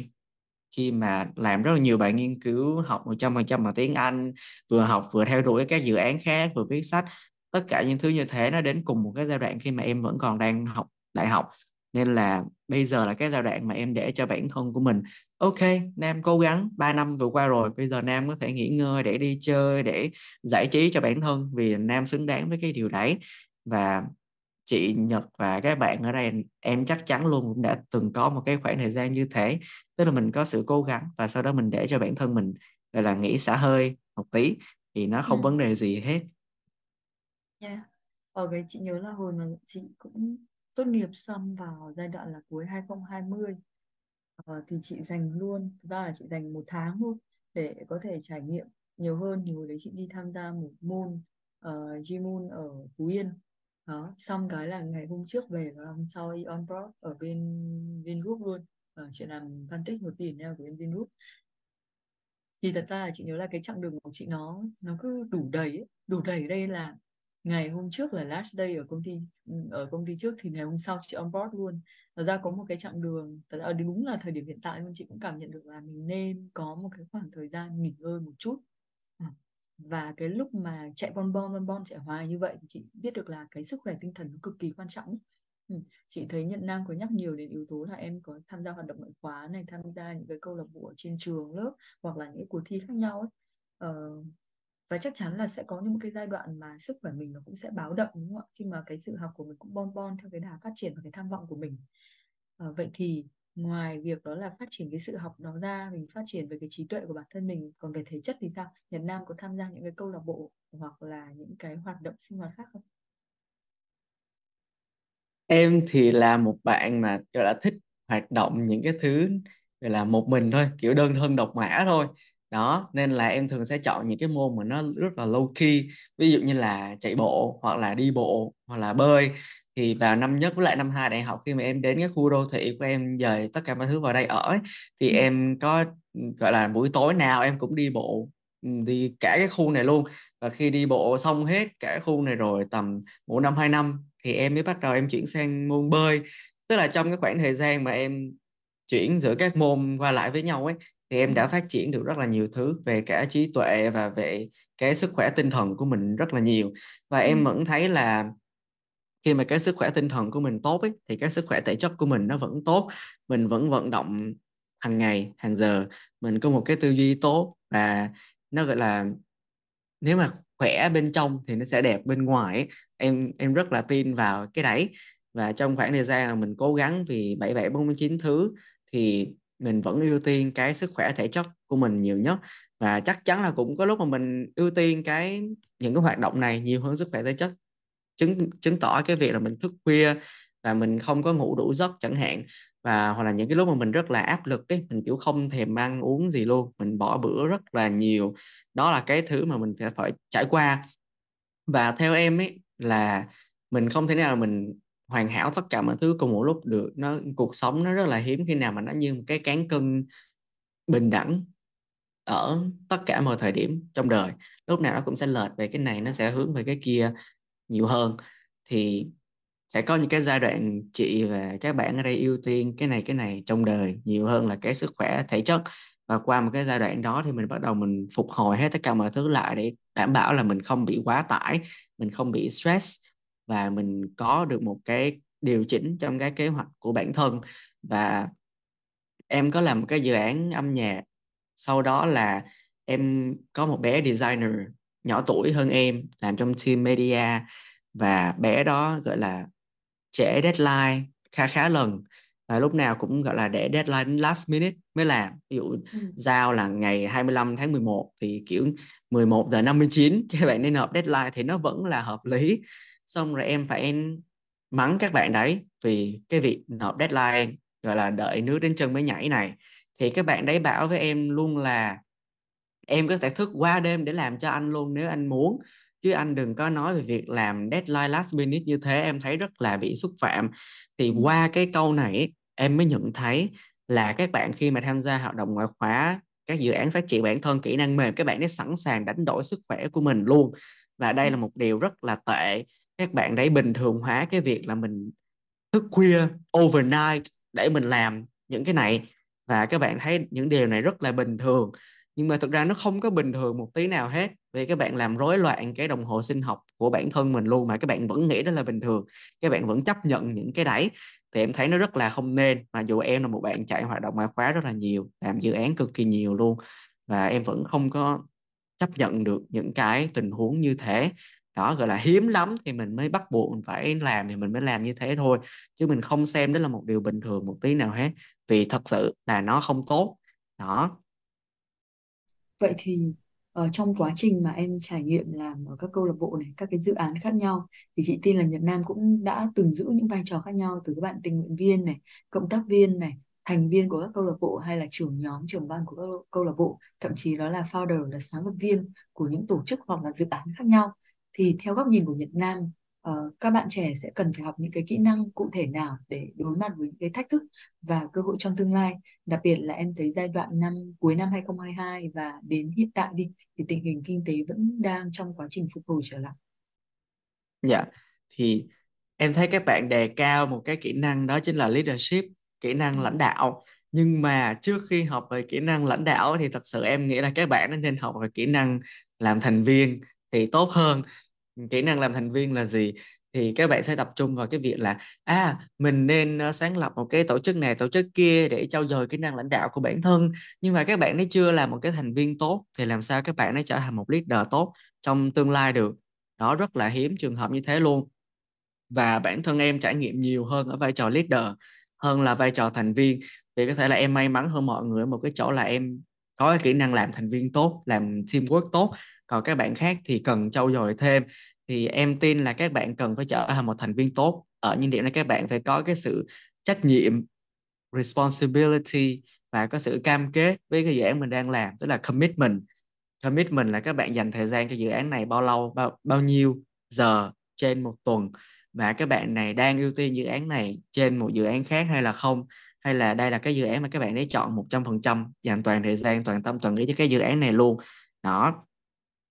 Khi mà làm rất là nhiều bài nghiên cứu học 100% bằng tiếng Anh vừa học vừa theo đuổi các dự án khác vừa viết sách tất cả những thứ như thế nó đến cùng một cái giai đoạn khi mà em vẫn còn đang học đại học. Nên là bây giờ là cái giai đoạn mà em để cho bản thân của mình ok Nam cố gắng 3 năm vừa qua rồi bây giờ Nam có thể nghỉ ngơi để đi chơi để giải trí cho bản thân vì Nam xứng đáng với cái điều đấy. Và chị Nhật và các bạn ở đây em chắc chắn luôn cũng đã từng có một cái khoảng thời gian như thế. Tức là mình có sự cố gắng và sau đó mình để cho bản thân mình gọi là nghỉ xả hơi một tí thì nó Ừ. không vấn đề gì hết Yeah. Ở ờ, cái chị nhớ là hồi mà chị cũng tốt nghiệp xong vào giai đoạn là cuối 2020 ờ, thì chị dành luôn thực ra là chị dành một tháng thôi để có thể trải nghiệm nhiều hơn thì hồi đấy chị đi tham gia một môn ờ, uh, Gmoon ở Phú Yên đó xong cái là ngày hôm trước về và hôm sau đi on board ở bên Vingroup luôn ờ, chị làm phân tích một tiền của bên Vingroup thì thật ra là chị nhớ là cái chặng đường của chị nó nó cứ đủ đầy ấy. đủ đầy ở đây là ngày hôm trước là last day ở công ty ừ, ở công ty trước thì ngày hôm sau chị on board luôn. Thật ra có một cái chặng đường thật ra ờ, đúng là thời điểm hiện tại luôn chị cũng cảm nhận được là mình nên có một cái khoảng thời gian nghỉ ngơi một chút. Ừ. Và cái lúc mà chạy bon bon bon bon chạy hoài như vậy thì chị biết được là cái sức khỏe tinh thần nó cực kỳ quan trọng ừ. chị thấy nhận năng có nhắc nhiều đến yếu tố là em có tham gia hoạt động ngoại khóa này tham gia những cái câu lạc bộ ở trên trường lớp hoặc là những cuộc thi khác nhau ấy. Ờ, và chắc chắn là sẽ có những cái giai đoạn mà sức khỏe mình nó cũng sẽ báo động đúng không ạ? Khi mà cái sự học của mình cũng bon bon theo cái đà phát triển và cái tham vọng của mình. À, vậy thì ngoài việc đó là phát triển cái sự học đó ra mình phát triển về cái trí tuệ của bản thân mình còn về thể chất thì sao? Nhật Nam có tham gia những cái câu lạc bộ hoặc là những cái hoạt động sinh hoạt khác không? Em thì là một bạn mà gọi là thích hoạt động những cái thứ gọi là một mình thôi kiểu đơn thân độc mã thôi đó nên là em thường sẽ chọn những cái môn mà nó rất là low key. Ví dụ như là chạy bộ hoặc là đi bộ hoặc là bơi. Thì vào năm nhất với lại năm hai đại học khi mà em đến cái khu đô thị của em dời tất cả mọi thứ vào đây ở ấy, thì ừ. em có gọi là buổi tối nào em cũng đi bộ ừ, đi cả cái khu này luôn. Và khi đi bộ xong hết cả khu này rồi tầm một năm hai năm thì em mới bắt đầu em chuyển sang môn bơi. Tức là trong cái khoảng thời gian mà em chuyển giữa các môn qua lại với nhau ấy thì em Ừ. đã phát triển được rất là nhiều thứ về cả trí tuệ và về cái sức khỏe tinh thần của mình rất là nhiều và Ừ. em vẫn thấy là khi mà cái sức khỏe tinh thần của mình tốt ấy, thì cái sức khỏe thể chất của mình nó vẫn tốt mình vẫn vận động hàng ngày hàng giờ mình có một cái tư duy tốt và nó gọi là nếu mà khỏe bên trong thì nó sẽ đẹp bên ngoài ấy. em em rất là tin vào cái đấy và trong khoảng thời gian mà mình cố gắng vì 7749 thứ thì mình vẫn ưu tiên cái sức khỏe thể chất của mình nhiều nhất. Và chắc chắn là cũng có lúc mà mình ưu tiên cái, những cái hoạt động này nhiều hơn sức khỏe thể chất. Chứng chứng tỏ cái việc là mình thức khuya và mình không có ngủ đủ giấc chẳng hạn. Và hoặc là những cái lúc mà mình rất là áp lực ấy, mình kiểu không thèm ăn uống gì luôn, mình bỏ bữa rất là nhiều. Đó là cái thứ mà mình phải phải trải qua. Và theo em ấy là mình không thể nào mình hoàn hảo tất cả mọi thứ cùng một lúc được. Nó, cuộc sống nó rất là hiếm khi nào mà nó như một cái cán cân bình đẳng ở tất cả mọi thời điểm trong đời. Lúc nào nó cũng sẽ lệch về cái này, nó sẽ hướng về cái kia nhiều hơn. Thì sẽ có những cái giai đoạn chị và các bạn ở đây ưu tiên cái này cái này trong đời nhiều hơn là cái sức khỏe thể chất. Và qua một cái giai đoạn đó thì mình bắt đầu mình phục hồi hết tất cả mọi thứ lại để đảm bảo là mình không bị quá tải, mình không bị stress và mình có được một cái điều chỉnh trong cái kế hoạch của bản thân. Và em có làm một cái dự án âm nhạc sau đó là em có một bé designer nhỏ tuổi hơn em làm trong team media và bé đó gọi là trễ deadline khá khá lần và lúc nào cũng gọi là để deadline last minute mới làm. Ví dụ Ừ. giao là ngày 25 tháng 11 thì kiểu 11 giờ 59 các bạn nên nộp deadline thì nó vẫn là hợp lý xong rồi em phải mắng các bạn đấy vì cái việc nộp deadline gọi là đợi nước đến chân mới nhảy này thì các bạn đấy bảo với em luôn là em có thể thức qua đêm để làm cho anh luôn nếu anh muốn chứ anh đừng có nói về việc làm deadline last minute như thế em thấy rất là bị xúc phạm thì Ừ. qua cái câu này em mới nhận thấy là các bạn khi mà tham gia hoạt động ngoại khóa các dự án phát triển bản thân kỹ năng mềm các bạn ấy sẵn sàng đánh đổi sức khỏe của mình luôn và Ừ. đây là một điều rất là tệ các bạn đấy bình thường hóa cái việc là mình thức khuya, overnight để mình làm những cái này. Và các bạn thấy những điều này rất là bình thường. Nhưng mà thực ra nó không có bình thường một tí nào hết, vì các bạn làm rối loạn cái đồng hồ sinh học của bản thân mình luôn mà các bạn vẫn nghĩ đó là bình thường. Các bạn vẫn chấp nhận những cái đấy. Thì em thấy nó rất là không nên, mà dù em là một bạn chạy hoạt động ngoại khóa rất là nhiều, làm dự án cực kỳ nhiều luôn, và em vẫn không có chấp nhận được những cái tình huống như thế đó gọi là hiếm lắm thì mình mới bắt buộc mình phải làm thì mình mới làm như thế thôi chứ mình không xem đó là một điều bình thường một tí nào hết vì thật sự là nó không tốt đó Vậy thì ở trong quá trình mà em trải nghiệm làm ở các câu lạc bộ này, các cái dự án khác nhau thì chị tin là Nhật Nam cũng đã từng giữ những vai trò khác nhau từ các bạn tình nguyện viên này, cộng tác viên này, thành viên của các câu lạc bộ hay là trưởng nhóm, trưởng ban của các câu lạc bộ, thậm chí đó là founder là sáng lập viên của những tổ chức hoặc là dự án khác nhau. Thì theo góc nhìn của Nhật Nam, ờ, các bạn trẻ sẽ cần phải học những cái kỹ năng cụ thể nào để đối mặt với những cái thách thức và cơ hội trong tương lai Đặc biệt là em thấy giai đoạn năm cuối năm 2022 và đến hiện tại đi thì tình hình kinh tế vẫn đang trong quá trình phục hồi trở lại. dạ thì em thấy các bạn đề cao một cái kỹ năng đó chính là leadership kỹ Ừ. năng lãnh đạo nhưng mà trước khi học về kỹ năng lãnh đạo thì thật sự em nghĩ là các bạn nên học về kỹ năng làm thành viên thì tốt hơn kỹ năng làm thành viên là gì? Thì các bạn sẽ tập trung vào cái việc là à mình nên ờ, sáng lập một cái tổ chức này, tổ chức kia để trau dồi kỹ năng lãnh đạo của bản thân. Nhưng mà các bạn ấy chưa là một cái thành viên tốt thì làm sao các bạn ấy trở thành một leader tốt trong tương lai được? Đó, rất là hiếm trường hợp như thế luôn. Và bản thân em trải nghiệm nhiều hơn ở vai trò leader hơn là vai trò thành viên. Vì có thể là em may mắn hơn mọi người ở một cái chỗ là em có cái kỹ năng làm thành viên tốt, làm teamwork tốt còn các bạn khác thì cần trau dồi thêm. Thì em tin là các bạn cần phải trở thành một thành viên tốt. Ở những điểm này các bạn phải có cái sự trách nhiệm, responsibility và có sự cam kết với cái dự án mình đang làm, tức là commitment. Commitment là các bạn dành thời gian cho dự án này bao lâu, bao bao nhiêu giờ trên một tuần? Và các bạn này đang ưu tiên dự án này trên một dự án khác hay là không? Hay là đây là cái dự án mà các bạn ấy chọn 100% dành toàn thời gian, toàn tâm, toàn ý cho cái dự án này luôn? Đó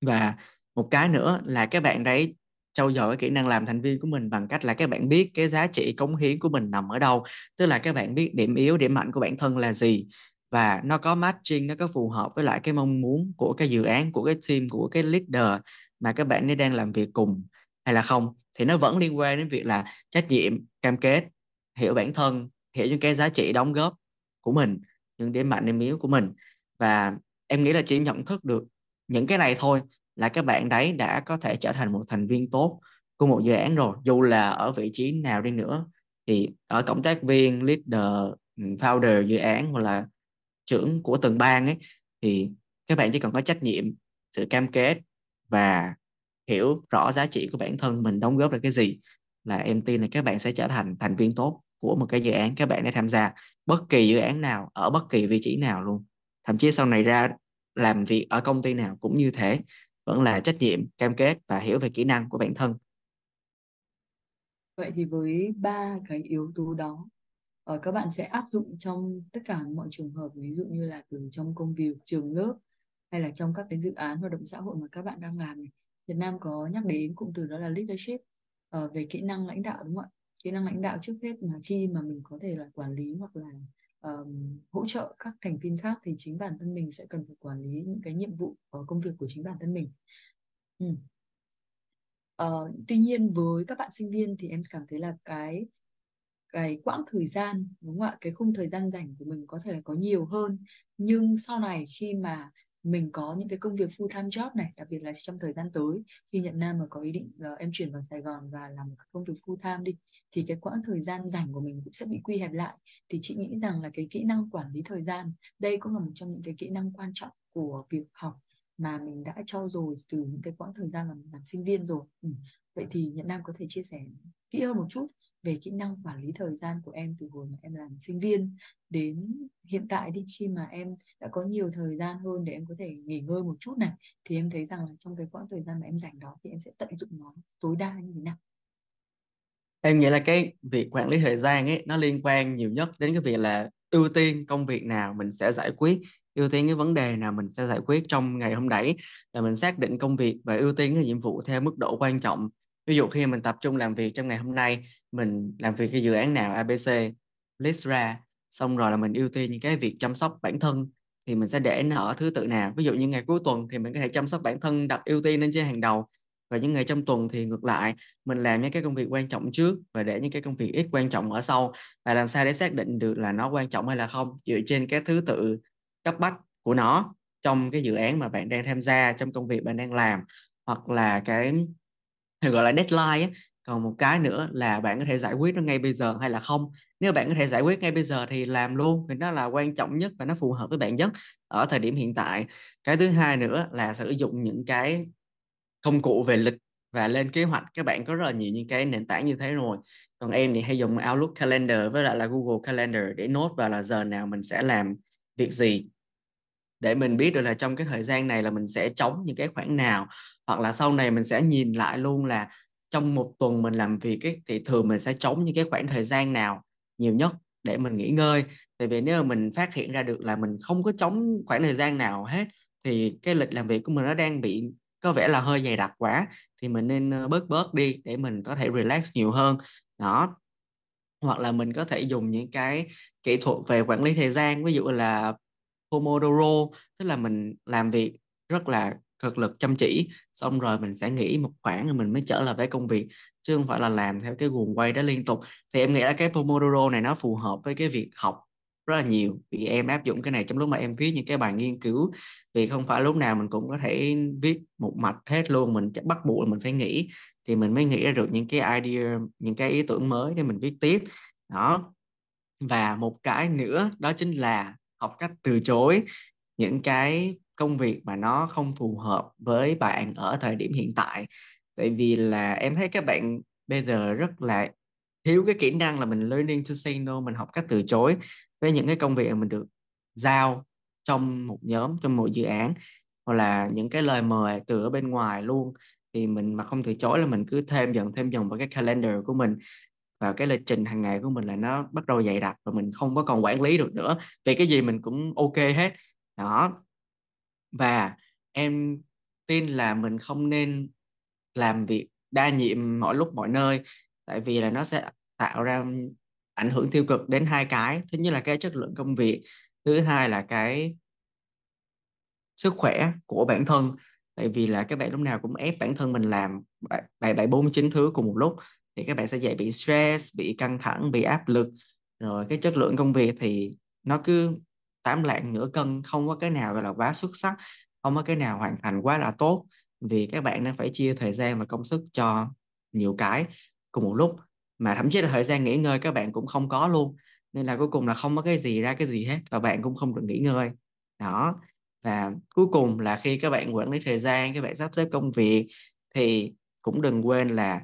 và một cái nữa là các bạn đấy trau dồi cái kỹ năng làm thành viên của mình bằng cách là các bạn biết cái giá trị cống hiến của mình nằm ở đâu. Tức là các bạn biết điểm yếu, điểm mạnh của bản thân là gì. Và nó có matching, nó có phù hợp với lại cái mong muốn của cái dự án, của cái team, của cái leader mà các bạn ấy đang làm việc cùng, hay là không. Thì nó vẫn liên quan đến việc là trách nhiệm, cam kết, hiểu bản thân, hiểu những cái giá trị đóng góp của mình, những điểm mạnh, điểm yếu của mình. Và em nghĩ là chỉ nhận thức được những cái này thôi là các bạn đấy đã có thể trở thành một thành viên tốt của một dự án rồi. Dù là ở vị trí nào đi nữa, thì ở cộng tác viên, leader ừ, founder dự án hoặc là trưởng của từng bang ấy, thì các bạn chỉ cần có trách nhiệm, sự cam kết và hiểu rõ giá trị của bản thân mình đóng góp được cái gì là em tin là các bạn sẽ trở thành thành viên tốt của một cái dự án các bạn đã tham gia bất kỳ dự án nào, ở bất kỳ vị trí nào luôn. Thậm chí sau này ra làm việc ở công ty nào cũng như thế, vẫn là trách nhiệm, cam kết và hiểu về kỹ năng của bản thân Vậy thì với ba cái yếu tố đó ờ, các bạn sẽ áp dụng trong tất cả mọi trường hợp, ví dụ như là từ trong công việc, trường lớp hay là trong các cái dự án hoạt động xã hội mà các bạn đang làm này. Việt Nam có nhắc đến cụm từ đó là leadership ờ, về kỹ năng lãnh đạo, đúng không ạ? Kỹ năng lãnh đạo trước hết mà khi mà mình có thể là quản lý hoặc là um, hỗ trợ các thành viên khác thì chính bản thân mình sẽ cần phải quản lý những cái nhiệm vụ và công việc của chính bản thân mình. Ừ. Uh, tuy nhiên với các bạn sinh viên thì em cảm thấy là cái cái quãng thời gian đúng không ạ cái khung thời gian rảnh của mình có thể là có nhiều hơn nhưng sau này khi mà mình có những cái công việc full time job này đặc biệt là trong thời gian tới khi nhận Nam mà có ý định uh, em chuyển vào Sài Gòn và làm một công việc full time đi thì cái quãng thời gian rảnh của mình cũng sẽ bị quy hẹp lại thì chị nghĩ rằng là cái kỹ năng quản lý thời gian đây cũng là một trong những cái kỹ năng quan trọng của việc học mà mình đã trau dồi từ những cái quãng thời gian làm, làm sinh viên rồi ừ. vậy thì nhận Nam có thể chia sẻ kỹ hơn một chút về kỹ năng quản lý thời gian của em từ hồi mà em làm sinh viên đến hiện tại đi. Khi mà em đã có nhiều thời gian hơn để em có thể nghỉ ngơi một chút này, thì em thấy rằng là trong cái quãng thời gian mà em dành đó thì em sẽ tận dụng nó tối đa như thế nào. Em nghĩ là cái việc quản lý thời gian ấy, nó liên quan nhiều nhất đến cái việc là ưu tiên công việc nào mình sẽ giải quyết, ưu tiên cái vấn đề nào mình sẽ giải quyết trong ngày hôm đấy là mình xác định công việc và ưu tiên cái nhiệm vụ theo mức độ quan trọng ví dụ khi mình tập trung làm việc trong ngày hôm nay, mình làm việc cái dự án nào ABC list ra, xong rồi là mình ưu tiên những cái việc chăm sóc bản thân, thì mình sẽ để nó ở thứ tự nào. Ví dụ như ngày cuối tuần thì mình có thể chăm sóc bản thân, đặt ưu tiên lên trên hàng đầu. Và những ngày trong tuần thì ngược lại, mình làm những cái công việc quan trọng trước và để những cái công việc ít quan trọng ở sau. Và làm sao để xác định được là nó quan trọng hay là không, dựa trên cái thứ tự cấp bách của nó trong cái dự án mà bạn đang tham gia, trong công việc bạn đang làm, hoặc là cái hay gọi là deadline á. Còn một cái nữa là bạn có thể giải quyết nó ngay bây giờ hay là không. Nếu bạn có thể giải quyết ngay bây giờ thì làm luôn vì nó là quan trọng nhất và nó phù hợp với bạn nhất ở thời điểm hiện tại. Cái thứ hai nữa là sử dụng những cái công cụ về lịch và lên kế hoạch. Các bạn có rất là nhiều những cái nền tảng như thế rồi. Còn em thì hay dùng Outlook Calendar với lại là Google Calendar để nốt vào là giờ nào mình sẽ làm việc gì để mình biết được là trong cái thời gian này là mình sẽ chống những cái khoảng nào hoặc là sau này mình sẽ nhìn lại luôn là trong một tuần mình làm việc ấy, thì thường mình sẽ chống những cái khoảng thời gian nào nhiều nhất để mình nghỉ ngơi. Tại vì nếu mà mình phát hiện ra được là mình không có chống khoảng thời gian nào hết thì cái lịch làm việc của mình nó đang bị có vẻ là hơi dày đặc quá thì mình nên ờ, bớt bớt đi để mình có thể relax nhiều hơn. Đó. Hoặc là mình có thể dùng những cái kỹ thuật về quản lý thời gian ví dụ là Pomodoro, tức là mình làm việc rất là cực lực chăm chỉ, xong rồi mình sẽ nghỉ một khoảng rồi mình mới trở lại với công việc, chứ không phải là làm theo cái guồng quay đó liên tục. Thì em nghĩ là cái Pomodoro này nó phù hợp với cái việc học rất là nhiều, vì em áp dụng cái này trong lúc mà em viết những cái bài nghiên cứu. Vì không phải lúc nào mình cũng có thể viết một mạch hết luôn, mình bắt buộc mình phải nghĩ thì mình mới nghĩ ra được những cái idea, những cái ý tưởng mới để mình viết tiếp. Đó. Và một cái nữa đó chính là học cách từ chối những cái công việc mà nó không phù hợp với bạn ở thời điểm hiện tại. Tại vì là em thấy các bạn bây giờ rất là thiếu cái kỹ năng là mình learning to say no, mình học cách từ chối với những cái công việc mà mình được giao trong một nhóm, trong một dự án, hoặc là những cái lời mời từ ở bên ngoài luôn. Thì mình mà không từ chối là mình cứ thêm dần thêm dần vào cái calendar của mình vào cái lịch trình hàng ngày của mình là nó bắt đầu dày đặc và mình không có còn quản lý được nữa, vì cái gì mình cũng ok hết. Đó. Và em tin là mình không nên làm việc đa nhiệm mọi lúc, mọi nơi, tại vì là nó sẽ tạo ra ảnh hưởng tiêu cực đến hai cái. Thứ nhất là cái chất lượng công việc, thứ hai là cái sức khỏe của bản thân, tại vì là các bạn lúc nào cũng ép bản thân mình làm bảy bảy, bốn, chín thứ cùng một lúc thì các bạn sẽ dễ bị stress, bị căng thẳng, bị áp lực. Rồi cái chất lượng công việc thì nó cứ tám lạng nửa cân, không có cái nào gọi là quá xuất sắc, không có cái nào hoàn thành quá là tốt. Vì các bạn đang phải chia thời gian và công sức cho nhiều cái cùng một lúc. Mà thậm chí là thời gian nghỉ ngơi các bạn cũng không có luôn. Nên là cuối cùng là không có cái gì ra cái gì hết và bạn cũng không được nghỉ ngơi. Đó. Và cuối cùng là khi các bạn quản lý thời gian, các bạn sắp xếp công việc thì cũng đừng quên là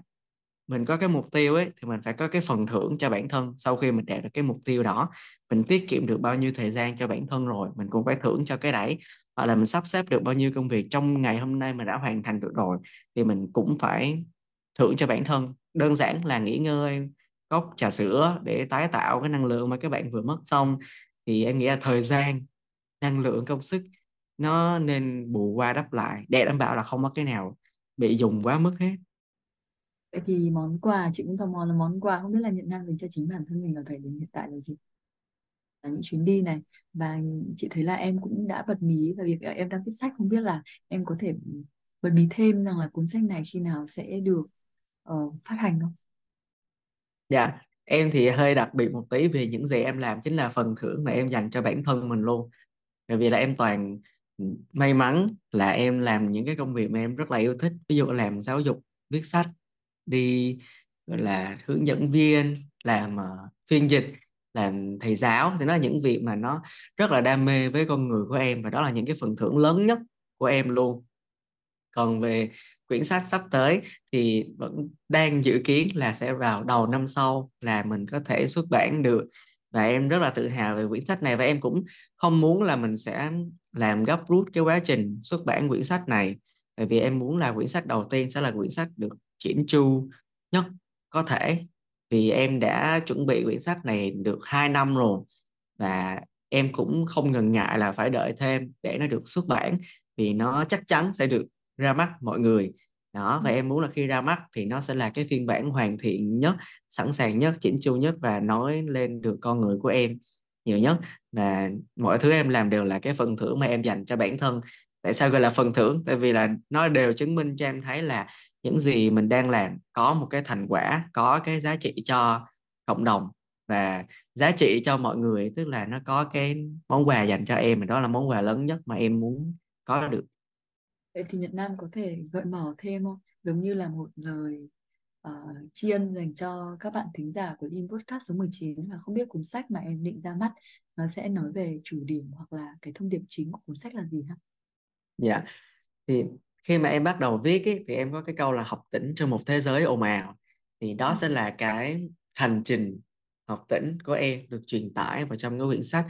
mình có cái mục tiêu ấy, thì mình phải có cái phần thưởng cho bản thân sau khi mình đạt được cái mục tiêu đó. Mình tiết kiệm được bao nhiêu thời gian cho bản thân rồi, mình cũng phải thưởng cho cái đấy. Hoặc là mình sắp xếp được bao nhiêu công việc trong ngày hôm nay mình đã hoàn thành được rồi, thì mình cũng phải thưởng cho bản thân. Đơn giản là nghỉ ngơi, cốc trà sữa để tái tạo cái năng lượng mà các bạn vừa mất xong. Thì em nghĩ là thời gian, năng lượng, công sức nó nên bù qua đắp lại, để đảm bảo là không có cái nào bị dùng quá mức hết. Vậy thì món quà chị cũng tò mò là món quà không biết là nhận nam dành cho chính bản thân mình ở thời điểm hiện tại là gì? Là những chuyến đi này và chị thấy là em cũng đã bật mí về việc em đang viết sách không biết là em có thể bật mí thêm rằng là cuốn sách này khi nào sẽ được uh, phát hành không? Dạ, em thì hơi đặc biệt một tí vì những gì em làm chính là phần thưởng mà em dành cho bản thân mình luôn. Bởi vì là em toàn may mắn là em làm những cái công việc mà em rất là yêu thích, ví dụ làm giáo dục, viết sách, đi gọi là hướng dẫn viên, làm uh, phiên dịch, làm thầy giáo. Thì nó là những việc mà nó rất là đam mê với con người của em và đó là những cái phần thưởng lớn nhất của em luôn. Còn về quyển sách sắp tới thì vẫn đang dự kiến là sẽ vào đầu năm sau là mình có thể xuất bản được. Và em rất là tự hào về quyển sách này và em cũng không muốn là mình sẽ làm gấp rút cái quá trình xuất bản quyển sách này. Bởi vì em muốn là quyển sách đầu tiên sẽ là quyển sách được chỉnh chu nhất có thể. Vì em đã chuẩn bị quyển sách này được 2 năm rồi và em cũng không ngần ngại là phải đợi thêm để nó được xuất bản vì nó chắc chắn sẽ được ra mắt mọi người. Đó và ừ. em muốn là khi ra mắt thì nó sẽ là cái phiên bản hoàn thiện nhất sẵn sàng nhất chỉnh chu nhất và nói lên được con người của em nhiều nhất. Và mọi thứ em làm đều là cái phần thưởng mà em dành cho bản thân tại sao gọi là phần thưởng tại vì là nó đều chứng minh cho em thấy là những gì mình đang làm có một cái thành quả có cái giá trị cho cộng đồng và giá trị cho mọi người tức là nó có cái món quà dành cho em và đó là món quà lớn nhất mà em muốn có được Vậy thì Nhật Nam có thể gợi mở thêm không? Giống như là một lời uh, tri ân dành cho các bạn thính giả của Lean Podcast số 19 là không biết cuốn sách mà em định ra mắt nó sẽ nói về chủ điểm hoặc là cái thông điệp chính của cuốn sách là gì hả? Dạ, thì khi mà em bắt đầu viết ấy, thì em có cái câu là học tỉnh trong một thế giới ồn ào thì đó sẽ là cái hành trình học tỉnh của em được truyền tải vào trong cái quyển sách.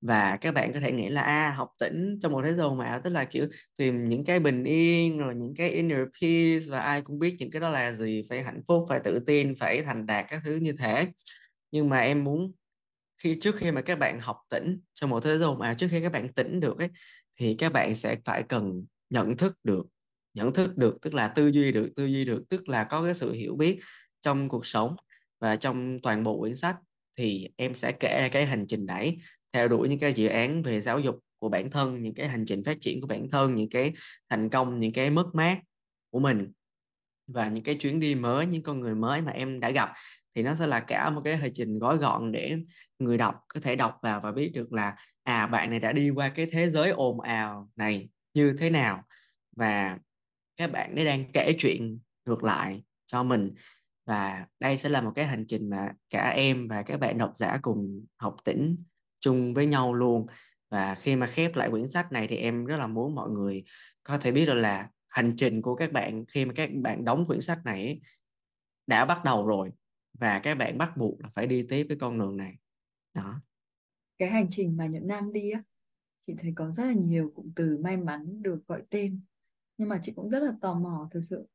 Và các bạn có thể nghĩ là à, học tỉnh trong một thế giới ào tức là kiểu tìm những cái bình yên rồi những cái inner peace và ai cũng biết những cái đó là gì phải hạnh phúc phải tự tin phải thành đạt các thứ như thế. Nhưng mà em muốn khi trước khi mà các bạn học tỉnh trong một thế giới ào trước khi các bạn tỉnh được ấy thì các bạn sẽ phải cần nhận thức được. Nhận thức được tức là tư duy được, tư duy được tức là có cái sự hiểu biết trong cuộc sống và trong toàn bộ quyển sách. Thì em sẽ kể ra cái hành trình đấy, theo đuổi những cái dự án về giáo dục của bản thân, những cái hành trình phát triển của bản thân, những cái thành công, những cái mất mát của mình và những cái chuyến đi mới, những con người mới mà em đã gặp thì nó sẽ là cả một cái hành trình gói gọn để người đọc có thể đọc vào và biết được là à bạn này đã đi qua cái thế giới ồn ào này như thế nào và các bạn ấy đang kể chuyện ngược lại cho mình. Và đây sẽ là một cái hành trình mà cả em và các bạn độc giả cùng học tỉnh chung với nhau luôn. Và khi mà khép lại quyển sách này thì em rất là muốn mọi người có thể biết được là hành trình của các bạn khi mà các bạn đóng quyển sách này đã bắt đầu rồi và các bạn bắt buộc là phải đi tiếp với con đường này. Đó. Cái hành trình mà Nhật Nam đi á chị thấy có rất là nhiều cụm từ may mắn được gọi tên. Nhưng mà chị cũng rất là tò mò thực sự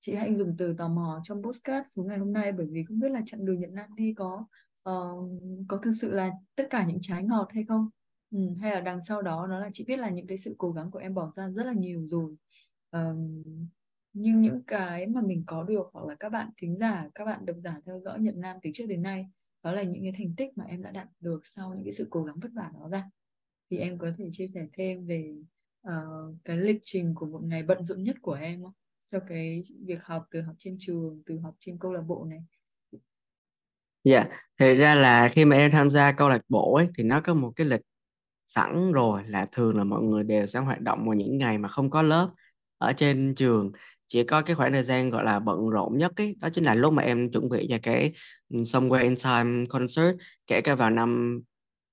chị hãy dùng từ tò mò trong postcard số ngày hôm nay bởi vì không biết là chặng đường Nhật Nam đi có uh, có thực sự là tất cả những trái ngọt hay không? Ừ, hay là đằng sau đó nó là chị biết là những cái sự cố gắng của em bỏ ra rất là nhiều rồi um, nhưng những cái mà mình có được hoặc là các bạn thính giả các bạn độc giả theo dõi Nhật Nam từ trước đến nay đó là những cái thành tích mà em đã đạt được sau những cái sự cố gắng vất vả đó ra. Thì em có thể chia sẻ thêm về uh, cái lịch trình của một ngày bận rộn nhất của em không? Cho cái việc học từ học trên trường từ học trên câu lạc bộ này. Dạ yeah. thì ra là khi mà em tham gia câu lạc bộ ấy thì nó có một cái lịch sẵn rồi là thường là mọi người đều sẽ hoạt động vào những ngày mà không có lớp ở trên trường. Chỉ có cái khoảng thời gian gọi là bận rộn nhất ấy đó chính là lúc mà em chuẩn bị cho cái ừ, Somewhere in Time concert kể cả vào năm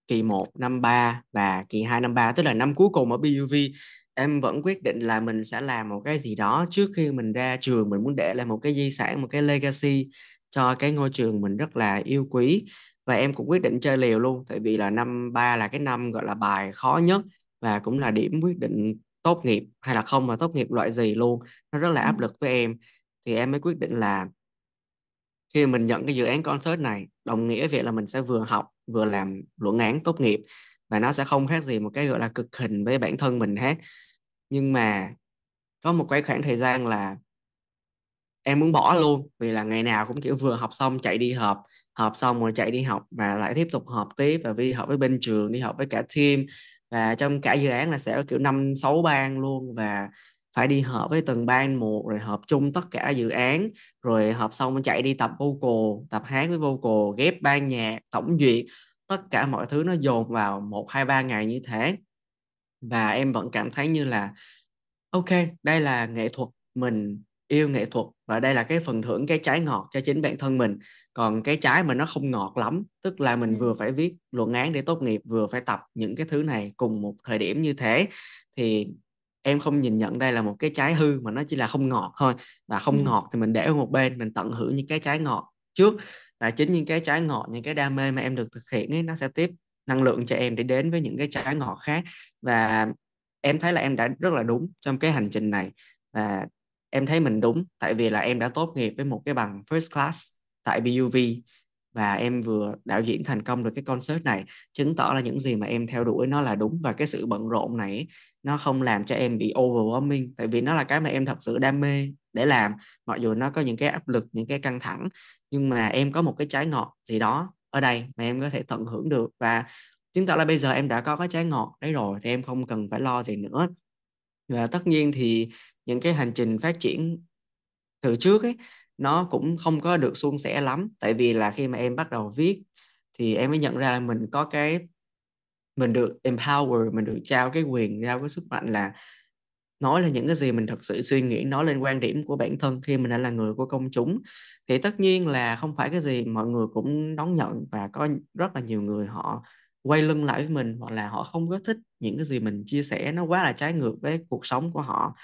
kỳ 1, năm 3 và kỳ 2 năm 3 tức là năm cuối cùng ở BUV em vẫn quyết định là mình sẽ làm một cái gì đó trước khi mình ra trường. Mình muốn để lại một cái di sản một cái legacy cho cái ngôi trường mình rất là yêu quý. Và em cũng quyết định chơi liều luôn tại vì là năm 3 là cái năm gọi là bài khó nhất và cũng là điểm quyết định tốt nghiệp hay là không mà tốt nghiệp loại gì luôn nó rất là áp lực với em. Thì em mới quyết định là khi mình nhận cái dự án concert này đồng nghĩa việc là mình sẽ vừa học vừa làm luận án tốt nghiệp và nó sẽ không khác gì một cái gọi là cực hình với bản thân mình hết. Nhưng mà có một cái khoảng thời gian là em muốn bỏ luôn vì là ngày nào cũng kiểu vừa học xong chạy đi họp họp xong rồi chạy đi học và lại tiếp tục họp tiếp và đi học với bên trường đi học với cả team và trong cả dự án là sẽ có kiểu năm, sáu ban luôn và phải đi họp với từng ban một, rồi họp chung tất cả dự án, rồi họp xong chạy đi tập vocal, tập hát với vocal, ghép ban nhạc, tổng duyệt, tất cả mọi thứ nó dồn vào một, hai, ba ngày như thế. Và em vẫn cảm thấy như là, ok, đây là nghệ thuật mình yêu nghệ thuật và đây là cái phần thưởng cái trái ngọt cho chính bản thân mình. Còn cái trái mà nó không ngọt lắm tức là mình ừ. vừa phải viết luận án để tốt nghiệp vừa phải tập những cái thứ này cùng một thời điểm như thế thì em không nhìn nhận đây là một cái trái hư mà nó chỉ là không ngọt thôi. Và không ừ. ngọt thì mình để ở một bên mình tận hưởng những cái trái ngọt trước. Và chính những cái trái ngọt những cái đam mê mà em được thực hiện ấy nó sẽ tiếp năng lượng cho em để đến với những cái trái ngọt khác. Và em thấy là em đã rất là đúng trong cái hành trình này. Và em thấy mình đúng, tại vì là em đã tốt nghiệp với một cái bằng first class tại BUV và em vừa đạo diễn thành công được cái concert này. Chứng tỏ là những gì mà em theo đuổi nó là đúng và cái sự bận rộn này nó không làm cho em bị overwhelming, tại vì nó là cái mà em thật sự đam mê để làm. Mặc dù nó có những cái áp lực, những cái căng thẳng, nhưng mà em có một cái trái ngọt gì đó ở đây mà em có thể tận hưởng được. Và chứng tỏ là bây giờ em đã có cái trái ngọt đấy rồi, thì em không cần phải lo gì nữa. Và tất nhiên thì những cái hành trình phát triển từ trước ấy, nó cũng không có được suôn sẻ lắm. Tại vì là khi mà em bắt đầu viết thì em mới nhận ra là mình có cái, mình được empower, mình được trao cái quyền, trao cái sức mạnh là nói là những cái gì mình thật sự suy nghĩ, nói lên quan điểm của bản thân khi mình đã là người của công chúng. Thì tất nhiên là không phải cái gì mọi người cũng đón nhận và có rất là nhiều người họ quay lưng lại với mình hoặc là họ không có thích những cái gì mình chia sẻ. Nó quá là trái ngược với cuộc sống của họ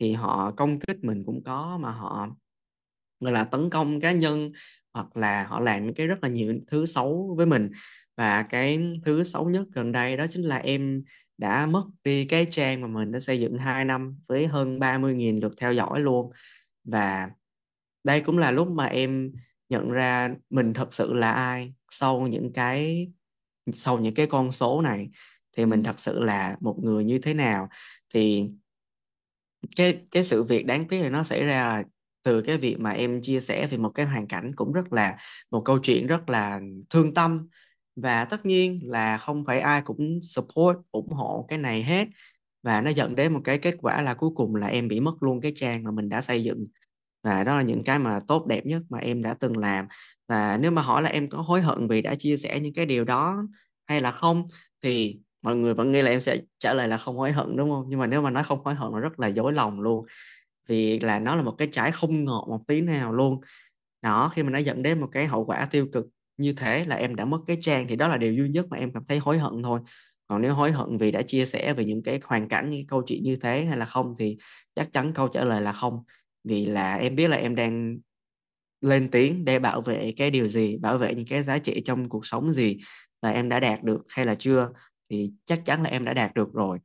thì họ công kích mình cũng có mà họ, gọi là, tấn công cá nhân, hoặc là họ làm những cái rất là nhiều thứ xấu với mình. Và cái thứ xấu nhất gần đây đó chính là em đã mất đi cái trang mà mình đã xây dựng 2 năm với hơn 30.000 lượt theo dõi luôn. Và đây cũng là lúc mà em nhận ra mình thật sự là ai sau những cái, sau những cái con số này. Thì mình thật sự là một người như thế nào? Thì cái cái sự việc đáng tiếc là nó xảy ra là từ cái việc mà em chia sẻ về một cái hoàn cảnh cũng rất là, một câu chuyện rất là thương tâm. Và tất nhiên là không phải ai cũng support, ủng hộ cái này hết. Và nó dẫn đến một cái kết quả là cuối cùng là em bị mất luôn cái trang mà mình đã xây dựng. Và đó là những cái mà tốt đẹp nhất mà em đã từng làm. Và nếu mà hỏi là em có hối hận vì đã chia sẻ những cái điều đó hay là không, thì mọi người vẫn nghĩ là em sẽ trả lời là không hối hận, đúng không? Nhưng mà nếu mà nói không hối hận nó rất là dối lòng luôn. Vì là nó là một cái trái không ngọt một tí nào luôn. Đó, khi mà nó dẫn đến một cái hậu quả tiêu cực như thế là em đã mất cái trang thì đó là điều duy nhất mà em cảm thấy hối hận thôi. Còn nếu hối hận vì đã chia sẻ về những cái hoàn cảnh những câu chuyện như thế hay là không thì chắc chắn câu trả lời là không. Vì là em biết là em đang lên tiếng để bảo vệ cái điều gì, bảo vệ những cái giá trị trong cuộc sống gì và em đã đạt được hay là chưa thì chắc chắn là em đã đạt được rồi.